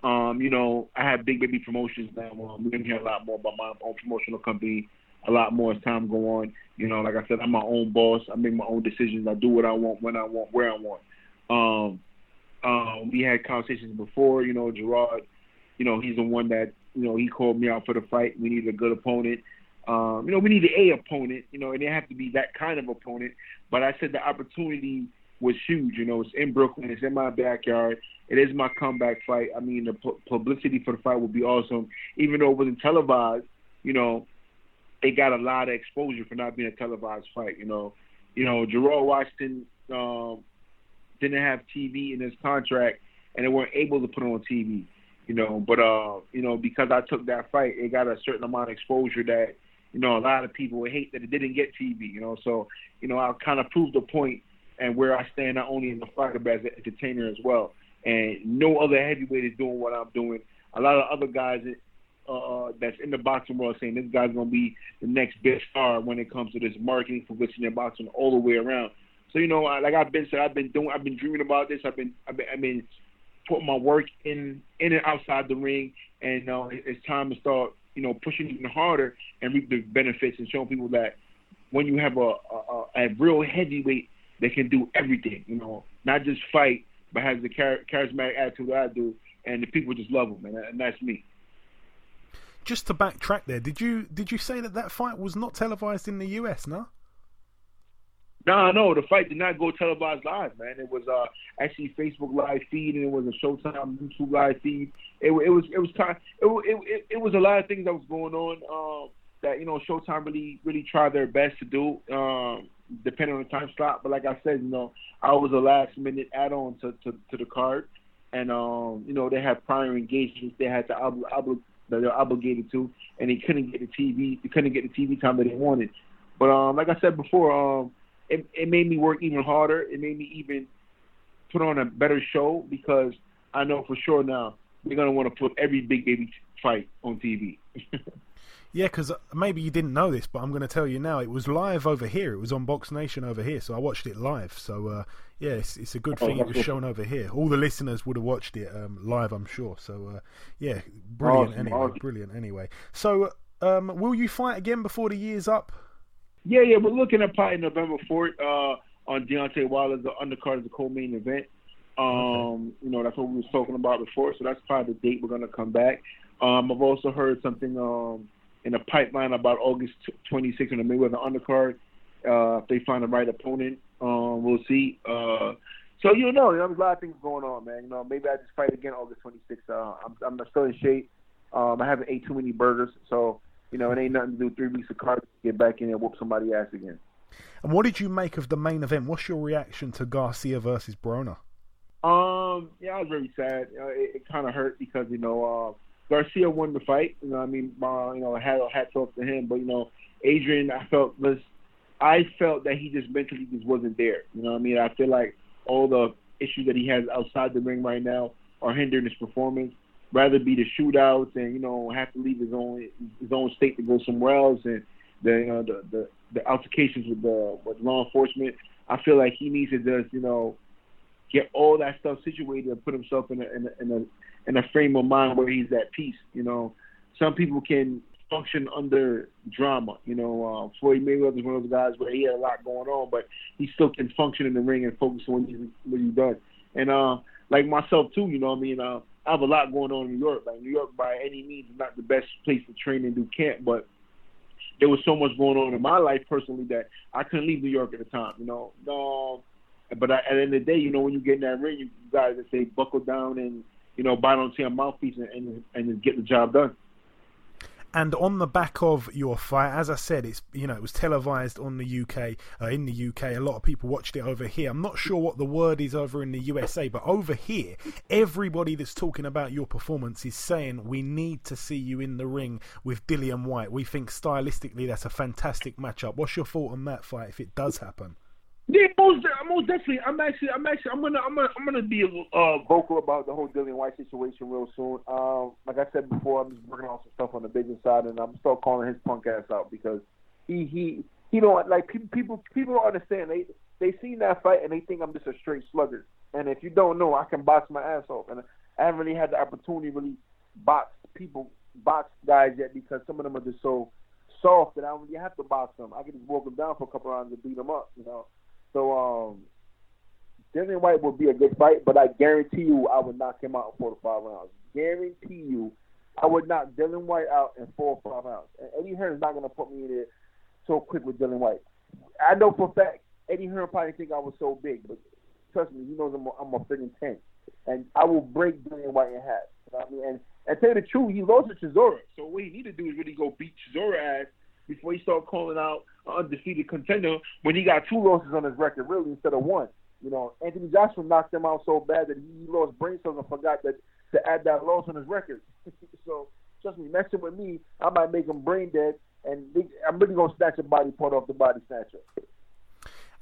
Um, you know, I have Big Baby Promotions now. Um, we're gonna hear a lot more about my own promotional company, a lot more as time go on. You know, like I said, I'm my own boss. I make my own decisions. I do what I want, when I want, where I want. Um, um, we had conversations before. You know, Gerald. You know, he's the one that you know he called me out for the fight. We needed a good opponent. Um, you know, we needed a opponent. You know, it didn't have to be that kind of opponent. But I said the opportunity was huge. You know, it's in Brooklyn. It's in my backyard. It is my comeback fight. I mean, the pu- publicity for the fight would be awesome. Even though it wasn't televised, you know, it got a lot of exposure for not being a televised fight. You know, you know, Gerald Washington um, didn't have TV in his contract, and they weren't able to put it on TV. You know, but uh, you know, because I took that fight, it got a certain amount of exposure that you know a lot of people would hate that it didn't get TV. You know, so you know, I kind of proved the point and where I stand not only in the fight but as an entertainer as well. And no other heavyweight is doing what I'm doing. A lot of other guys uh, uh that's in the boxing world saying this guy's gonna be the next big star when it comes to this marketing, publicity, and boxing all the way around. So you know, like I've been said, I've been doing, I've been dreaming about this. I've been, I've been, I mean, putting my work in, in and outside the ring, and uh, it's time to start, you know, pushing even harder and reap the benefits and showing people that when you have a, a, a real heavyweight they can do everything, you know, not just fight, but has the char- charismatic attitude that I do, and the people just love them, and, and that's me. Just to backtrack there, did you did you say that that fight was not televised in the US? No. No, no, the fight did not go televised live, man. It was uh, actually Facebook live feed, and it was a Showtime YouTube live feed. It, it was it was kind it, it, it was a lot of things that was going on um, that you know Showtime really really tried their best to do. Um, depending on the time slot. But like I said, you know, I was a last minute add on to, to, to the card, and um, you know, they had prior engagements they had to obli- obli- that they're obligated to, and they couldn't get the TV, they couldn't get the TV time that they wanted. But um, like I said before, um, it, it made me work even harder. It made me even put on a better show because I know for sure now they're gonna want to put every big baby fight on TV. [laughs] Yeah, because maybe you didn't know this, but I'm going to tell you now. It was live over here. It was on Box Nation over here, so I watched it live. So uh, yeah, it's, it's, a good Oh, thing it was shown over here. All the listeners would have watched it um, live, I'm sure. So uh, yeah, brilliant. Awesome, anyway, awesome. brilliant. Anyway, so um, will you fight again before the year's up? Yeah, yeah, we're looking at probably November fourth uh, on Deontay Wilder's the undercard of the co-main event. Um, You know, that's what we were talking about before, so that's probably the date we're gonna come back. Um, I've also heard something um, in the pipeline about August twenty sixth on the Mayweather undercard. Uh, if they find the right opponent, um, we'll see. Uh, so you know, you know, there's a lot of things going on, man. You know, maybe I just fight again August 26th. Uh, I'm, I'm still in shape. Um, I haven't ate too many burgers, so you know, it ain't nothing to do. Three weeks of cardio, to get back in and whoop somebody ass again. And what did you make of the main event? What's your reaction to Garcia versus Broner? Um, yeah, I was very sad. You know, it, it kind of hurt because you know uh, Garcia won the fight. You know, I mean, uh, you know, hat hats off to him. But you know, Adrian, I felt was, I felt that he just mentally just wasn't there. You know, what I mean, I feel like all the issues that he has outside the ring right now are hindering his performance. Rather be the shootouts and you know have to leave his own his own state to go somewhere else and the you know the the, the altercations with the with law enforcement. I feel like he needs to just you know get all that stuff situated and put himself in a in a in a, in a frame of mind where he's at peace. You know, some people can function under drama. You know, uh, Floyd Mayweather is one of those guys where he had a lot going on, but he still can function in the ring and focus on what he's what he's done. And uh, like myself too, you know, what I mean, uh, I have a lot going on in New York. Like New York, by any means, is not the best place to train and do camp, but there was so much going on in my life personally that I couldn't leave New York at the time. You know, um, but I, at the end of the day, you know, when you get in that ring, you guys that say buckle down and you know bite onto your mouthpiece and, and and get the job done. And on the back of your fight, as I said, it's you know it was televised on the UK, uh, in the UK. A lot of people watched it over here. I'm not sure what the word is over in the USA, but over here, everybody that's talking about your performance is saying we need to see you in the ring with Dillian Whyte. We think stylistically that's a fantastic matchup. What's your thought on that fight if it does happen? Yeah, most, most definitely. I'm actually, I'm actually, I'm gonna, I'm gonna, I'm gonna be uh, vocal about the whole Dillian Whyte situation real soon. Um, like I said before, I'm just working on some stuff on the business side, and I'm still calling his punk ass out because he, he, he don't like people, people, people don't understand. They, they seen that fight and they think I'm just a straight slugger. And if you don't know, I can box my ass off, and I haven't really had the opportunity to really box people, box guys yet because some of them are just so soft that I don't really have to box them. I can just walk them down for a couple rounds and beat them up, you know. So um, Dillian Whyte would be a good fight, but I guarantee you I would knock him out in four to five rounds. Guarantee you, I would knock Dillian Whyte out in four or five rounds. And Eddie Hearn's not gonna put me in there so quick with Dillian Whyte. I know for a fact Eddie Hearn probably think I was so big, but trust me, he knows I'm a, I'm a friggin' tank. and I will break Dillian Whyte in half. You know what I mean? And and tell you the truth, he lost to Chisora. So what he need to do is really go beat Chisora ass before he start calling out an undefeated contender when he got two losses on his record, really instead of one. You know, Anthony Joshua knocked him out so bad that he lost brain cells and forgot that to add that loss on his record. [laughs] so trust me, messing with me, I might make him brain dead, and I'm really gonna snatch a body part off the body snatcher.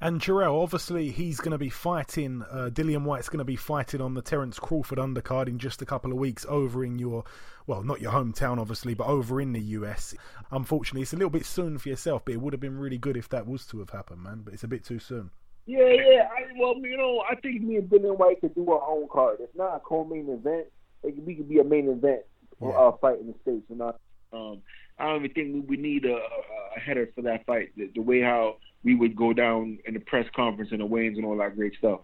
And Jarrell, obviously, he's going to be fighting. Uh, Dillian Whyte's going to be fighting on the Terence Crawford undercard in just a couple of weeks over in your, well, not your hometown, obviously, but over in the US. Unfortunately, it's a little bit soon for yourself, but it would have been really good if that was to have happened, man. But it's a bit too soon. Yeah, yeah. I, well, you know, I think me and Dillian Whyte could do our own card. It's not a co-main event. It could, we could be a main event for Yeah. our fight in the states. and I, um, I don't even think we, we need a, a, a header for that fight. The, the way how we would go down in the press conference and the weigh-ins and all that great stuff.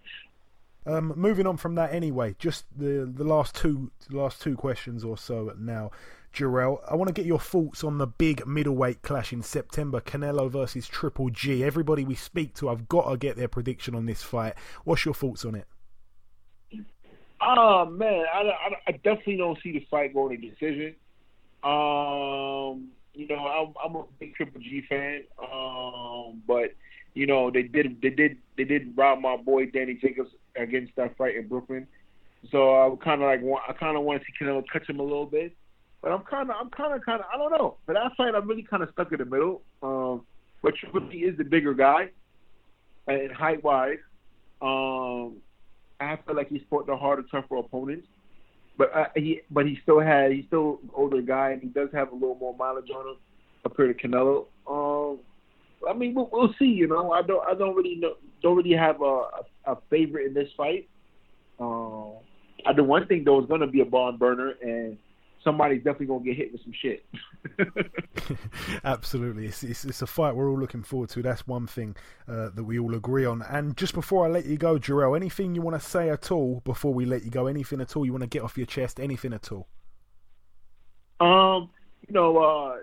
Um, moving on from that, anyway, just the the last two the last two questions or so now. Jarrell, I want to get your thoughts on the big middleweight clash in September, Canelo versus Triple G. Everybody we speak to, I've got to get their prediction on this fight. What's your thoughts on it? Oh man, I, I, I definitely don't see the fight going to decision. Um, you know, I'm, I'm a big Triple G fan, um, but you know they did they did they did rob my boy Danny Jacobs against that fight in Brooklyn. So I kind of like want I kind of want to see Canelo catch him a little bit, but I'm kind of I'm kind of kind of I don't know. But that fight, I'm really kind of stuck in the middle. Um, but Triple is the bigger guy, and height wise. Um, I feel like he's fought the harder, tougher opponents. But uh, he, but he still had, he's still an older guy, and he does have a little more mileage on him compared to Canelo. Um, I mean, we'll, we'll see. You know, I don't, I don't really know, don't really have a, a, favorite in this fight. Um, I know one thing though is going to be a barn burner, and somebody's definitely going to get hit with some shit. [laughs] Absolutely, it's, it's, it's a fight we're all looking forward to. That's one thing uh, that we all agree on. And just before I let you go, Jarrell, anything you want to say at all before we let you go? Anything at all you want to get off your chest? Anything at all? Um, you know, uh,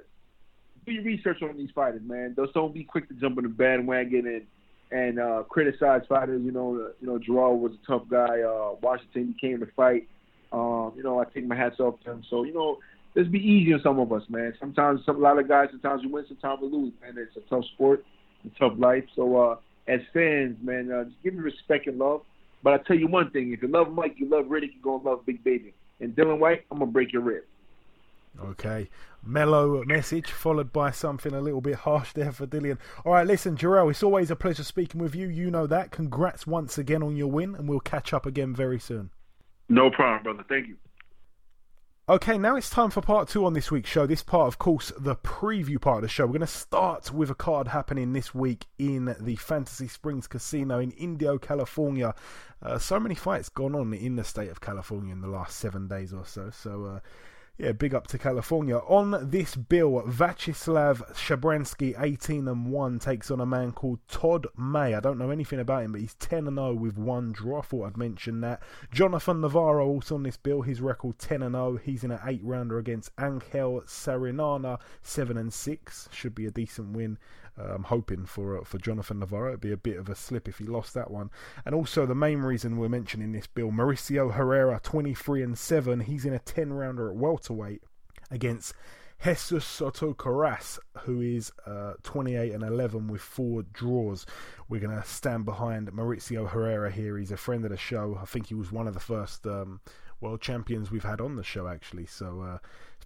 do your research on these fighters, man. Just don't be quick to jump on the bandwagon and and uh, criticize fighters. You know, you know, Gerald was a tough guy. Uh, Washington came to fight. Um, you know, I take my hats off to him. So, you know, let's be easy on some of us, man. Sometimes, some, a lot of guys, sometimes we win, sometimes we lose, man. It's a tough sport, a tough life. So, uh, as fans, man, uh, just give me respect and love. But I tell you one thing: if you love Mike, you love Riddick, you're gonna love Big Baby. And Dillian Whyte, I'm gonna break your rib. Okay. Mellow message followed by something a little bit harsh there for Dillian. All right, listen, Jarrell, it's always a pleasure speaking with you. You know that. Congrats once again on your win, and we'll catch up again very soon. No problem, brother. Thank you. Okay, now it's time for part two on this week's show. This part, of course, the preview part of the show. We're going to start with a card happening this week in the Fantasy Springs Casino in Indio, California. Uh, so many fights gone on in the state of California in the last seven days or so. So, uh, yeah, big up to California. On this bill, Vyacheslav Shabranskyy, 18 and 1, takes on a man called Todd May. I don't know anything about him, but he's 10 and 0 with one draw. I thought I'd mention that. Jonathan Navarro also on this bill. His record 10 and 0. He's in an 8 rounder against Angel Sarinana, 7 and 6. Should be a decent win. I'm hoping for uh, for Jonathan Navarro. It'd be a bit of a slip if he lost that one. And also the main reason we're mentioning this bill, Mauricio Herrera, 23 and 7. He's in a 10 rounder at welterweight against Jesus Soto Karass, who is uh, 28 and 11 with four draws. We're going to stand behind Mauricio Herrera here. He's a friend of the show. I think he was one of the first um, world champions we've had on the show, actually. So uh,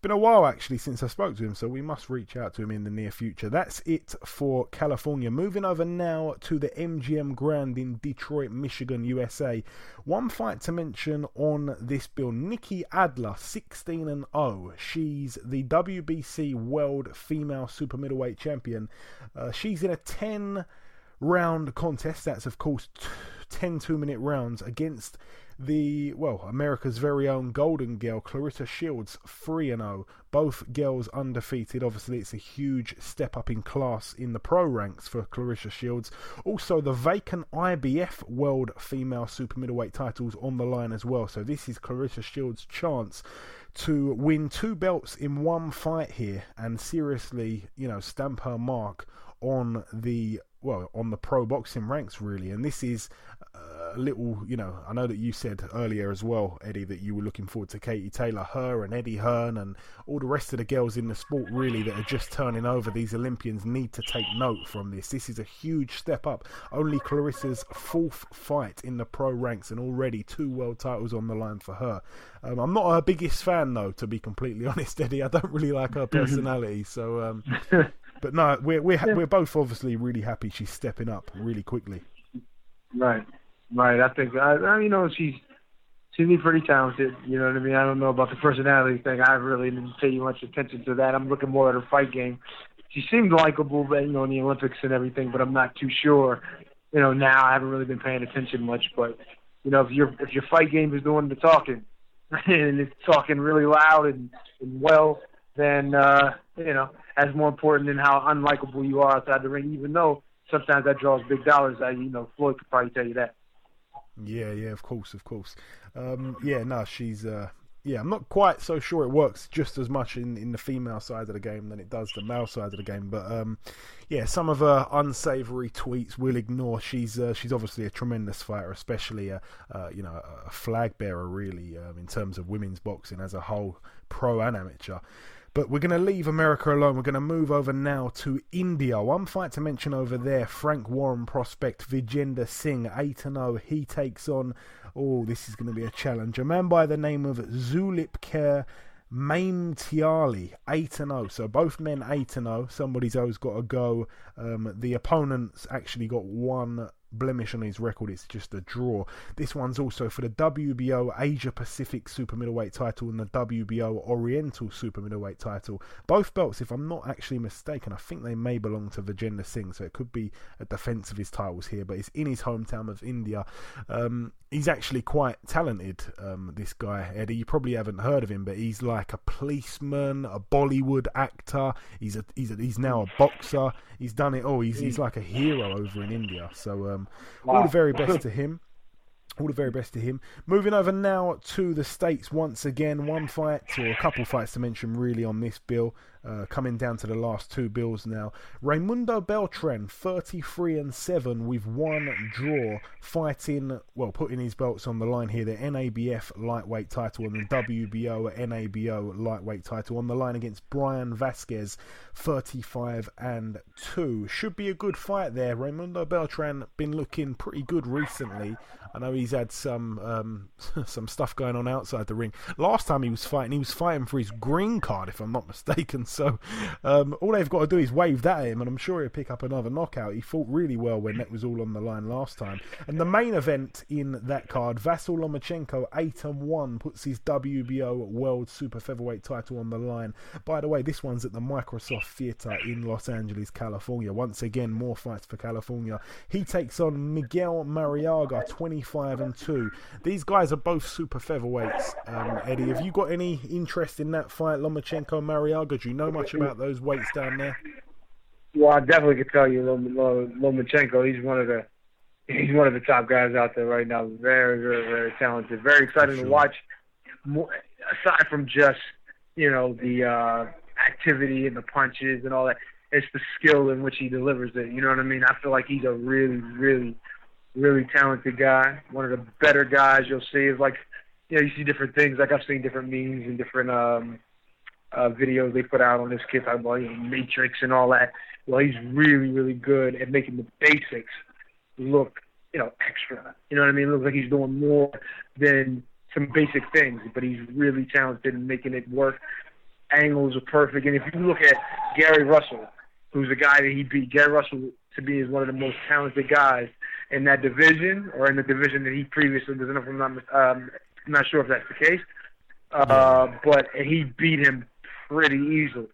been a while, actually, since I spoke to him. So we must reach out to him in the near future. That's it for California. Moving over now to the MGM Grand in Detroit, Michigan, USA. One fight to mention on this bill Nikki Adler, 16 and 0. She's the WBC World Female Super Middleweight Champion. Uh, she's in a 10 round contest. That's, of course, 10 two minute rounds against the well America's very own Golden Girl Claressa Shields 3 and 0 both girls undefeated. Obviously it's a huge step up in class in the pro ranks for Claressa Shields. Also the vacant IBF World Female Super Middleweight titles on the line as well. So this is Claressa Shields chance to win two belts in one fight here and seriously you know stamp her mark on the well on the pro boxing ranks really. And this is a little you know i know that you said earlier as well eddie that you were looking forward to katie taylor her and eddie hearn and all the rest of the girls in the sport really that are just turning over. These olympians need to take note from this. This is a huge step up. Only claressa's fourth fight in the pro ranks and already two world titles on the line for her. Um, i'm not her biggest fan though to be completely [laughs] honest eddie. I don't really like her [laughs] personality. So um, [laughs] but no, we're we're yeah. we're both obviously really happy she's stepping up really quickly. Right, right. I think I, I you know she's she's pretty talented. You know what I mean? I don't know about the personality thing. I really didn't pay much attention to that. I'm looking more at her fight game. She seemed likable, but you know, in the Olympics and everything, but I'm not too sure. You know, now I haven't really been paying attention much, but you know, if your if your fight game is doing the talking [laughs] and it's talking really loud and, and well, then uh, you know that's more important than how unlikable you are outside the ring. Even though sometimes that draws big dollars, I, you know Floyd could probably tell you that. Yeah, yeah, of course, of course. Um, yeah, no, she's. Uh, yeah, I'm not quite so sure it works just as much in, in the female side of the game than it does the male side of the game. But um, yeah, some of her unsavoury tweets we'll ignore. She's uh, she's obviously a tremendous fighter, especially a uh, you know a flag bearer really um, in terms of women's boxing as a whole, pro and amateur. But we're going to leave America alone. We're going to move over now to India. One fight to mention over there Frank Warren prospect Vijender Singh, 8 0. He takes on, oh, this is going to be a challenge. A man by the name of Zulip Kerr. Maim Tiali, 8 0. So both men 8 0. Somebody's always got to go. Um, the opponents actually got one blemish on his record. It's just a draw. This one's also for the WBO Asia Pacific Super Middleweight title and the WBO Oriental Super Middleweight title. Both belts, if I'm not actually mistaken, I think they may belong to Vijender Singh, so it could be a defence of his titles here. But it's in his hometown of India. Um, he's actually quite talented. Um, this guy Eddie, you probably haven't heard of him, but he's like a policeman, a Bollywood actor. He's a he's a, he's now a boxer. He's done it all. He's he's like a hero over in India. So um, all the very best to him. All the very best to him. Moving over now to the States once again. One fight, or a couple fights to mention really on this bill. Uh, coming down to the last two bills now. Raimundo Beltran, 33 and 7 with one draw, fighting, well, putting his belts on the line here. The NABF lightweight title and the WBO NABO lightweight title on the line against Bryan Vasquez, 35 and 2. Should be a good fight there. Raimundo Beltran been looking pretty good recently. I know he's had some um, [laughs] some stuff going on outside the ring. Last time he was fighting, he was fighting for his green card, if I'm not [laughs] mistaken. [laughs] So um, all they've got to do is wave that at him, and I'm sure he'll pick up another knockout. He fought really well when that was all on the line last time. And the main event in that card, Vasyl Lomachenko, eight and one, puts his WBO World Super Featherweight title on the line. By the way, this one's at the Microsoft Theater in Los Angeles, California. Once again, more fights for California. He takes on Miguel Marriaga, 25 and two. These guys are both super featherweights. Um, Eddie, have you got any interest in that fight, Lomachenko Marriaga? Do you know much about those weights down there? Well, I definitely could tell you Lom- Lom- Lomachenko. He's one of the he's one of the top guys out there right now. Very, very, very talented. Very exciting sure. to watch. More, aside from just you know the uh, activity and the punches and all that, it's the skill in which he delivers it. You know what I mean? I feel like he's a really, really, really talented guy. One of the better guys you'll see is like you know you see different things. Like I've seen different memes and different um, uh, videos they put out on this kid talking about you know, Matrix and all that. Well, he's really, really good at making the basics look, you know, extra. You know what I mean? It looks like he's doing more than some basic things, but he's really talented in making it work. Angles are perfect, and if you look at Gary Russell, who's the guy that he beat, Gary Russell to me is one of the most talented guys in that division, or in the division that he previously was in. If I'm not, um, I'm not sure if that's the case, uh, but he beat him pretty easily.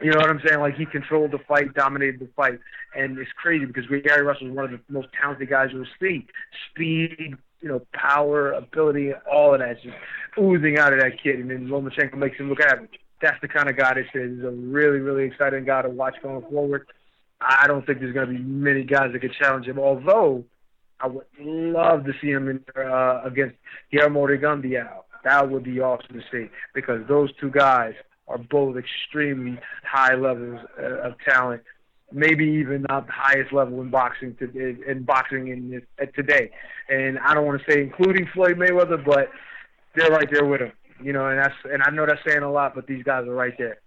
You know what I'm saying? Like he controlled the fight, dominated the fight, and it's crazy because Gary Russell is one of the most talented guys you'll see. Speed, you know, power, ability, all of that's just oozing out of that kid, and then Lomachenko makes him look average. That's the kind of guy this is. He's a really, really exciting guy to watch going forward. I don't think there's going to be many guys that could challenge him. Although I would love to see him in, uh, against Guillermo Rigondeaux. That would be awesome to see because those two guys are both extremely high levels uh, of talent. Maybe even not the highest level in boxing to, in boxing in uh, today. And I don't want to say including Floyd Mayweather, but they're right there with him. You know, and that's and I know that's saying a lot, but these guys are right there.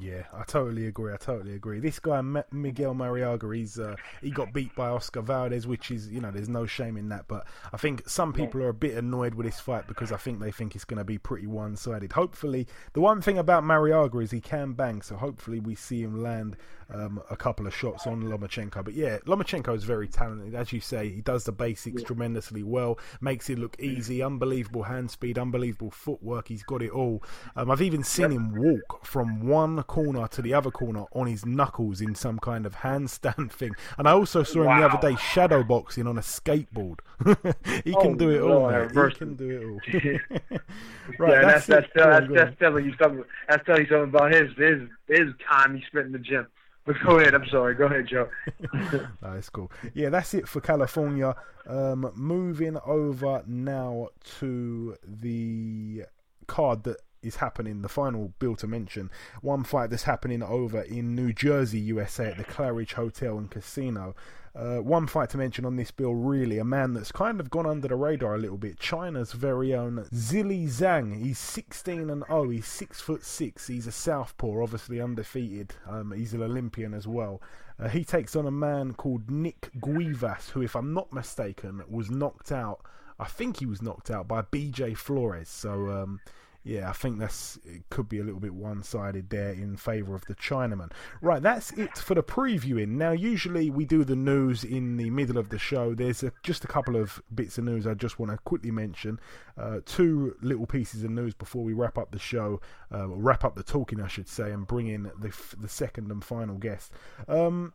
Yeah, I totally agree. I totally agree. This guy M- Miguel Marriaga, he's uh, he got beat by Oscar Valdez, which is you know there's no shame in that. But I think some people are a bit annoyed with this fight because I think they think it's going to be pretty one-sided. Hopefully, the one thing about Marriaga is he can bang, so hopefully we see him land um, a couple of shots on Lomachenko. But yeah, Lomachenko is very talented, as you say. He does the basics tremendously well, makes it look easy, unbelievable hand speed, unbelievable footwork. He's got it all. Um, I've even seen him walk from one corner to the other corner on his knuckles in some kind of handstand [laughs] thing. And I also saw him Wow. the other day shadow boxing on a skateboard. [laughs] he Oh, can do it all. Lord, He can do it all. yeah, [laughs] that's that's that's, that's, that's telling you something. That's telling you something about his his his time he spent in the gym. But go ahead. I'm sorry. Go ahead, Joe. [laughs] it's cool. Yeah, that's it for California. Um, moving over now to the card that is happening, the final bill to mention. One fight that's happening over in New Jersey, USA, at the Claridge Hotel and Casino. Uh, one fight to mention on this bill, really, a man that's kind of gone under the radar a little bit. China's very own Zhilei Zhang. He's 16 and 0. He's six foot six. He's a southpaw, obviously undefeated. Um, he's an Olympian as well. Uh, he takes on a man called Nick Guivas, who, if I'm not mistaken, was knocked out. I think he was knocked out by BJ Flores. So um, yeah, I think that's it could be a little bit one-sided there in favour of the Chinaman. Right, that's it for the previewing. Now, usually we do the news in the middle of the show. There's a, just a couple of bits of news I just want to quickly mention. Uh, two little pieces of news before we wrap up the show, uh, wrap up the talking, I should say, and bring in the the second and final guest. Um,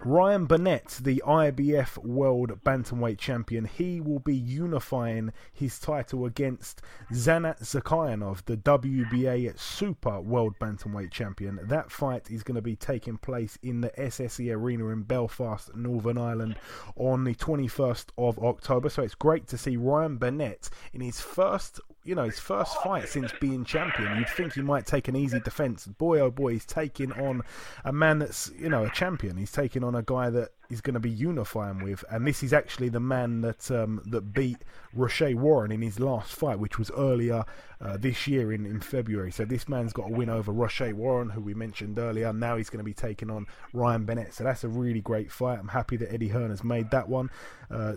Ryan Burnett, the IBF World Bantamweight Champion, he will be unifying his title against Zhanat Zhakiyanov, the WBA Super World Bantamweight Champion. That fight is going to be taking place in the SSE Arena in Belfast, Northern Ireland, on the 21st of October. So it's great to see Ryan Burnett in his first you know, his first fight since being champion. You'd think he might take an easy defence. Boy, oh boy, he's taking on a man that's, you know, a champion. He's taking on a guy that is going to be unifying with, and this is actually the man that um, that beat Rau'shee Warren in his last fight, which was earlier uh, this year in, in February. So this man's got a win over Rau'shee Warren, who we mentioned earlier. Now he's going to be taking on Ryan Burnett. So that's a really great fight. I'm happy that Eddie Hearn has made that one. Uh,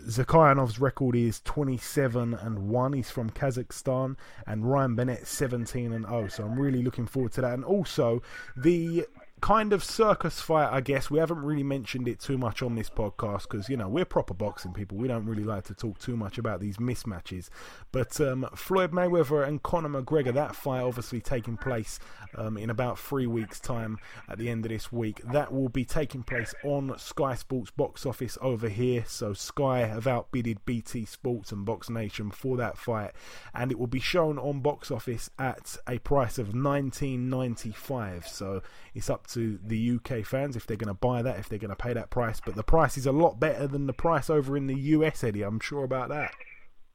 record is 27 and one. He's from Kazakhstan, and Ryan Burnett 17 and 0. So I'm really looking forward to that. And also the kind of circus fight, I guess. We haven't really mentioned it too much on this podcast because, you know, we're proper boxing people. We don't really like to talk too much about these mismatches. But um, Floyd Mayweather and Conor McGregor, that fight obviously taking place um, in about three weeks' time at the end of this week. That will be taking place on Sky Sports box office over here. So Sky have outbidded BT Sports and Box Nation for that fight. And it will be shown on box office at a price of 19.95. So it's up the UK fans if they're going to buy that, if they're going to pay that price. But the price is a lot better than the price over in the US, Eddie. I'm sure about that.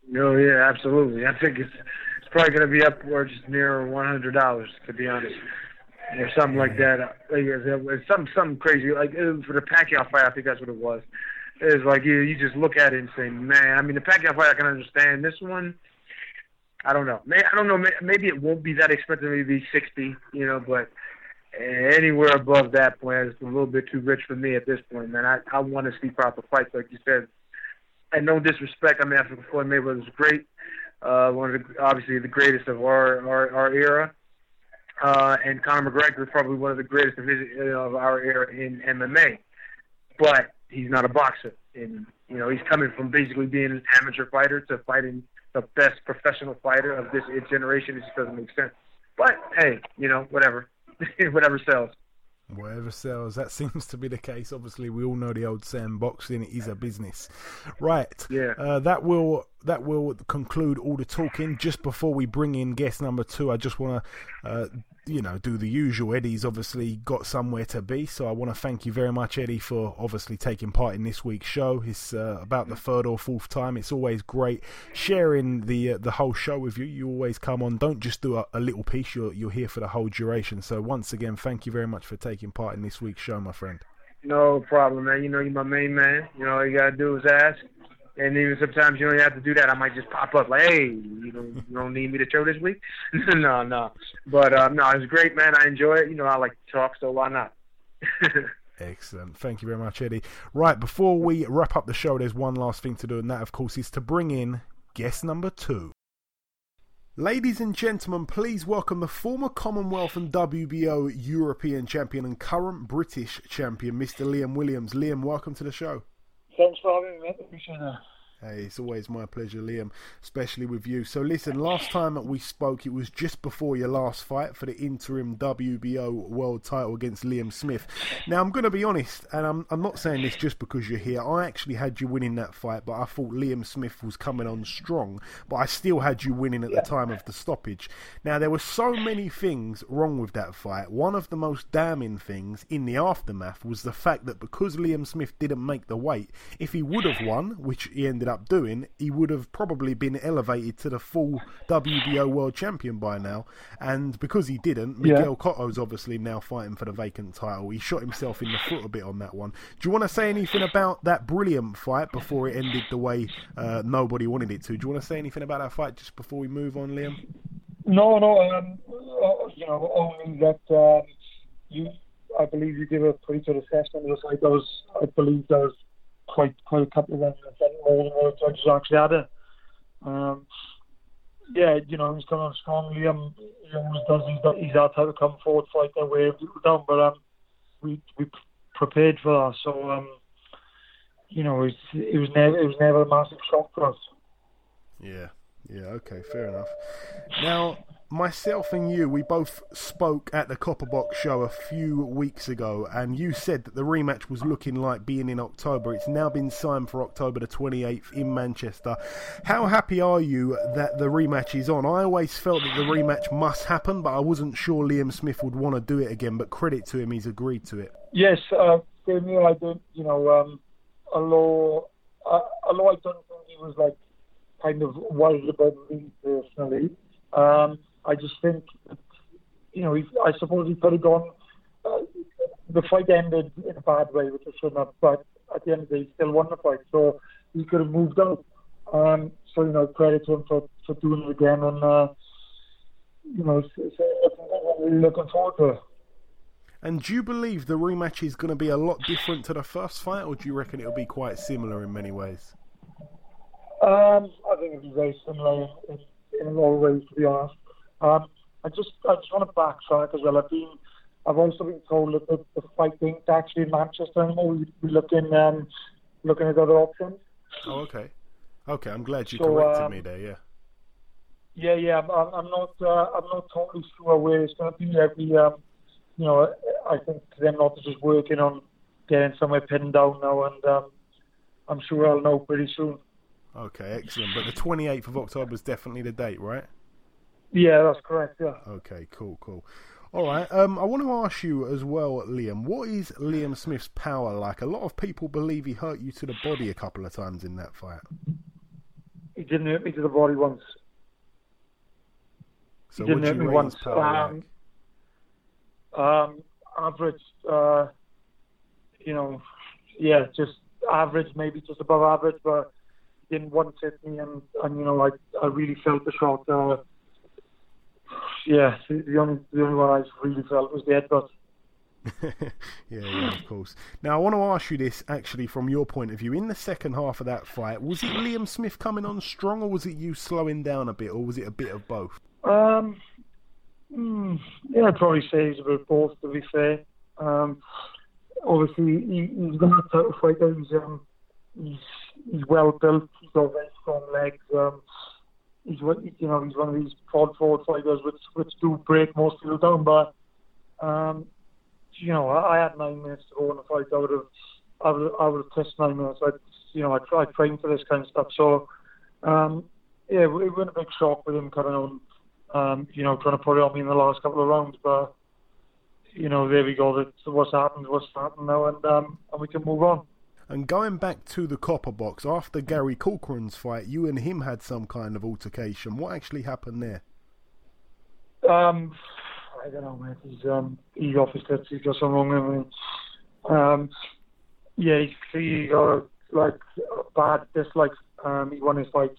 No, yeah, absolutely. I think it's it's probably going to be upwards near one hundred dollars, to be honest, or something like that. Like some some crazy like for the Pacquiao fight. I think that's what it was. It's like you you just look at it and say, man. I mean, the Pacquiao fight I can understand. This one, I don't know. May, I don't know. Maybe it won't be that expensive. Maybe sixty, you know, but anywhere above that point is a little bit too rich for me at this point, man. I I want to see proper fights, like you said. And no disrespect, I mean, I think Floyd Mayweather was great, uh, one of the obviously the greatest of our our, our era. Uh, and Conor McGregor is probably one of the greatest of, his, of our era in MMA, but he's not a boxer. And you know, he's coming from basically being an amateur fighter to fighting the best professional fighter of this generation. It just doesn't make sense. But hey, you know, whatever. [laughs] whatever sells. Whatever sells, that [laughs] seems to be the case. Obviously, we all know the old saying, "Boxing is a business." Right. Yeah. Uh, that will that will conclude all the talking. Just before we bring in guest number two, I just want to uh, you know, do the usual. Eddie's obviously got somewhere to be, so I want to thank you very much, Eddie, for obviously taking part in this week's show. It's uh, about the third or fourth time. It's always great sharing the uh, the whole show with you. You always come on. Don't just do a, a, little piece. You're you're here for the whole duration. So once again, thank you very much for taking part in this week's show, my friend. No problem, man. You know you're my main man. You know all you gotta do is ask and even sometimes you don't have to do that. I might just pop up like, "Hey, you don't you don't need me to show this week?" [laughs] no, no. But um, no, it's great, man. I enjoy it. You know, I like to talk, so why not? [laughs] Excellent. Thank you very much, Eddie. Right, before we wrap up the show, there's one last thing to do, and that, of course, is to bring in guest number two. Ladies and gentlemen, please welcome the former Commonwealth and WBO European champion and current British champion, Mr. Liam Williams. Liam, welcome to the show. Thanks for having me, Appreciate it. Hey, it's always my pleasure, Liam, especially with you. So, listen, last time we spoke, it was just before your last fight for the interim WBO world title against Liam Smith. Now, I'm going to be honest, and I'm, I'm not saying this just because you're here. I actually had you winning that fight, but I thought Liam Smith was coming on strong, but I still had you winning at the time of the stoppage. Now, there were so many things wrong with that fight. One of the most damning things in the aftermath was the fact that because Liam Smith didn't make the weight, if he would have won, which he ended ended up doing, he would have probably been elevated to the full WBO world champion by now. And because he didn't, Miguel yeah. Cotto's obviously now fighting for the vacant title. He shot himself in the foot a bit on that one. Do you want to say anything about that brilliant fight before it ended the way uh, nobody wanted it to? Do you want to say anything about that fight just before we move on, Liam? No, no. Um, uh, you know, only that um, you. I believe you give a pretty good assessment. It was like those. I believe those quite quite a couple of them more than what judges actually had it. Um, yeah, you know, he's coming on strong. Liam, he always does. He's, that, he's that type of come forward fighter, wave people down. But um, we we prepared for that. So um, you know, it, it was never it was never a massive shock for us. Yeah, yeah, okay, fair enough. Now, myself and you, we both spoke at the Copper Box show a few weeks ago, and you said that the rematch was looking like being in October. It's now been signed for October the 28th in Manchester. How happy are you that the rematch is on? I always felt that the rematch must happen, but I wasn't sure Liam Smith would want to do it again, but credit to him, he's agreed to it. Yes, uh, Neil, I don't, you know, um, although, uh, although I don't think he was like kind of worried about me personally. Um, I just think, you know, I suppose he could have gone. Uh, the fight ended in a bad way, which it shouldn't have. But at the end of the day, he still won the fight, so he could have moved on. Um, so you know, credit to him for, for doing it again, and uh, you know, really looking forward to it. And do you believe the rematch is going to be a lot different to the first fight, or do you reckon it'll be quite similar in many ways? Um, I think it'll be very similar in, in a lot of ways, to be honest. Um, I just I just want to backtrack as well. I've been I've also been told that the, the fight ain't actually in Manchester anymore. We, we looking um, looking at other options. Oh, okay, okay. I'm glad you So, corrected um, me there. Yeah. Yeah, yeah. I'm, I'm I'm not uh, I'm not totally sure where it's going to be. Every um, you know, I think them not just working on getting somewhere pinned down now, and um, I'm sure I'll know pretty soon. Okay, excellent. But the 28th of October is definitely the date, right? Yeah, that's correct. Yeah. Okay, cool, cool. All right. Um, I want to ask you as well, Liam. What is Liam Smith's power like? A lot of people believe he hurt you to the body a couple of times in that fight. He didn't hurt me to the body once. So he didn't hurt me once. Um, um, average, uh, you know, yeah, just average, maybe just above average, but didn't once hit me, and, and you know, I I really felt the shot. Uh, yeah, the only the only one I really felt was the headbutt. [laughs] yeah, yeah, of course. Now, I want to ask you this actually from your point of view. In the second half of that fight, was it Liam Smith coming on strong, or was it you slowing down a bit, or was it a bit of both? Um, mm, yeah, I'd probably say he's a bit of both. To be fair, um, obviously he, he's got a title fighter. He's um, he's he's well built. He's got very strong legs. Um, he's you know he's one of these prod forward fighters which which do break most people down. But um, you know I, I had nine minutes to go in the fight. I would have I would I would have pissed nine minutes. I you know I try train for this kind of stuff. So um, yeah, it would have a big shock with him coming on. Um, you know, trying to put it on me in the last couple of rounds, but you know, there we go. That's what's happened. What's happened now, and um, and we can move on. And going back to the copper box, after Gary Corcoran's fight, you and him had some kind of altercation. What actually happened there? Um, I don't know, mate. He's um, he's obviously he's got something wrong with him. Um, yeah, he's he got like bad dislike. Um, he won his fight.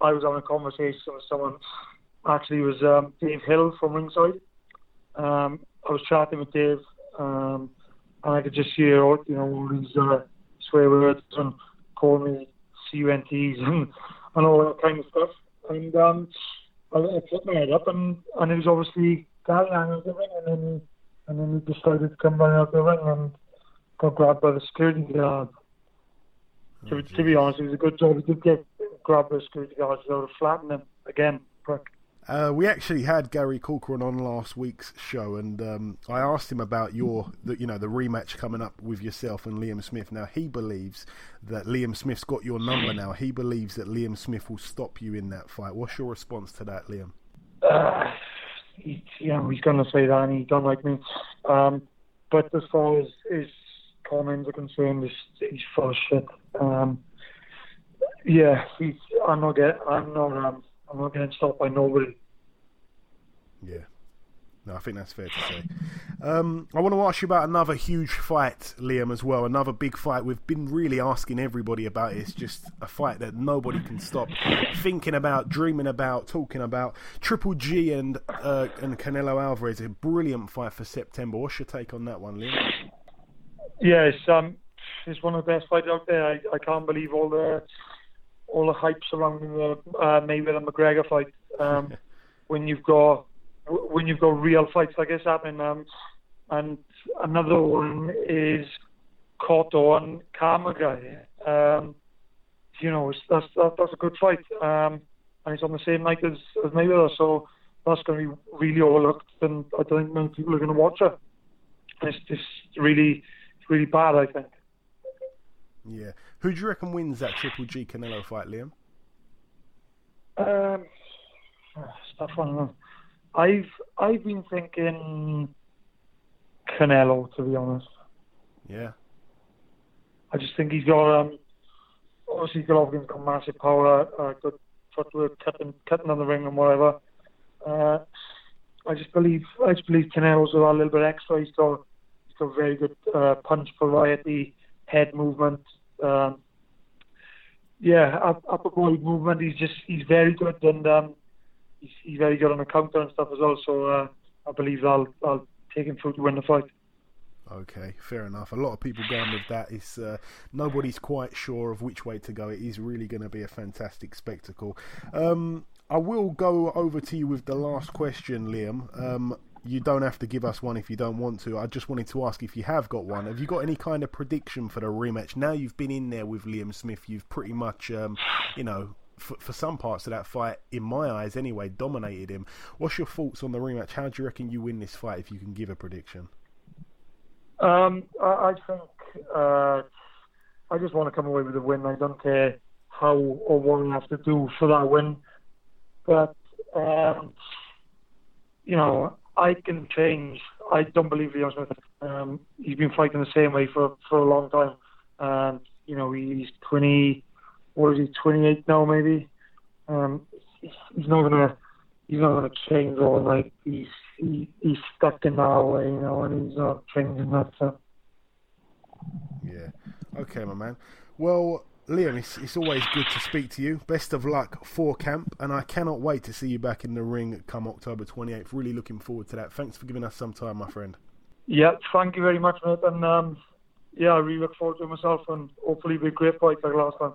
I was having a conversation with someone. Actually, it was um, Dave Hill from Ringside. Um, I was chatting with Dave, um, and I could just hear, you know, all these uh, swear words and call me CUNTs and, and all that kind of stuff. And um, I, I put my head up, and, and it was obviously Gary out the ring, and then and then he decided to come running out the ring and got grabbed by the security guard. To, to be honest, it was a good job. He did get grabbed by the security guard, so have flattened him again. Prick. Uh, we actually had Gary Corcoran on last week's show, and um, I asked him about your, the, you know, the rematch coming up with yourself and Liam Smith. Now he believes that Liam Smith's got your number now. He believes that Liam Smith will stop you in that fight. What's your response to that, Liam? uh, he, know, he's going to say that and he don't like me. Um, but as far as his comments are concerned, he's, he's full of shit. Um, yeah, he's, I'm not get, I'm not, um, I'm not getting stopped by nobody. Yeah. No, I think that's fair to say. Um, I want to ask you about another huge fight, Liam, as well. Another big fight. We've been really asking everybody about it. It's just a fight that nobody can stop thinking about, dreaming about, talking about. Triple G and uh, and Canelo Alvarez, a brilliant fight for September. What's your take on that one, Liam? Yeah, it's, um, it's one of the best fights out there. I, I can't believe all the all the hype surrounding the uh, Mayweather McGregor fight. um, [laughs] when you've got when you've got real fights like this happening. Um, and another one is Cotto and Kamegai. Um, you know, it's, that's that, that's a good fight, um, and it's on the same night as, as Mayweather, so that's going to be really overlooked, and I don't think many people are going to watch it. And it's just really, it's really bad, I think. Yeah. Who do you reckon wins that Triple G Canelo fight, Liam? Um, it's tough one. I've I've been thinking Canelo, to be honest. Yeah. I just think he's got um, obviously Golovkin's got massive power, uh, good footwork, cutting cutting on the ring and whatever. Uh, I just believe I just believe Canelo's got a little bit extra. He's got he's got very good uh, punch variety, head movement. Um, yeah, up, upper body movement. He's just he's very good and um, he's, he's very good on the counter and stuff as well. So uh, I believe I'll I'll take him through to win the fight. Okay, fair enough. A lot of people going with that. It's uh, nobody's quite sure of which way to go. It is really going to be a fantastic spectacle. Um, I will go over to you with the last question, Liam. Um, you don't have to give us one if you don't want to. I just wanted to ask if you have got one. Have you got any kind of prediction for the rematch? Now you've been in there with Liam Smith, you've pretty much, um, you know, for, for some parts of that fight, in my eyes anyway, dominated him. What's your thoughts on the rematch? How do you reckon you win this fight if you can give a prediction? Um, I, I think uh, I just want to come away with a win. I don't care how or what I have to do for that win. But um, you know, I can change. I don't believe Liam Smith. Um, he's been fighting the same way for for a long time, and you know he's twenty. What is he? Twenty eight now, maybe. Um, he's not gonna. He's not gonna change overnight. He's he, he's stuck in that way, you know, and he's not changing that. So. Yeah. Okay, my man. Well, Liam, it's, it's always good to speak to you. Best of luck for camp, and I cannot wait to see you back in the ring come October 28th. Really looking forward to that. Thanks for giving us some time, my friend. Yeah, thank you very much, mate. And um, yeah, I really look forward to myself, and hopefully be a great fight like last time.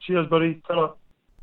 Cheers, buddy. ta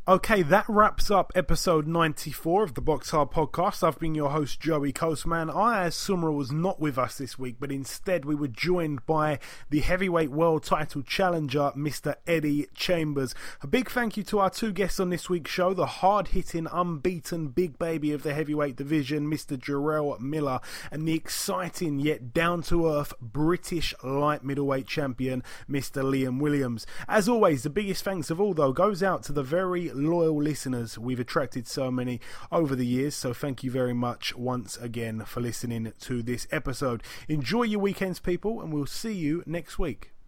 Okay, that wraps up episode 94 of the Box Hard podcast. I've been your host, Joey Coastman. Ayaz Sumra was not with us this week, but instead we were joined by the heavyweight world title challenger, Mr. Eddie Chambers. A big thank you to our two guests on this week's show, the hard hitting, unbeaten big baby of the heavyweight division, Mr. Jarrell Miller, and the exciting yet down to earth British light middleweight champion, Mr. Liam Williams. As always, the biggest thanks of all, though, goes out to the very loyal listeners. We've attracted so many over the years, so thank you very much once again for listening to this episode. Enjoy your weekends, people, and we'll see you next week.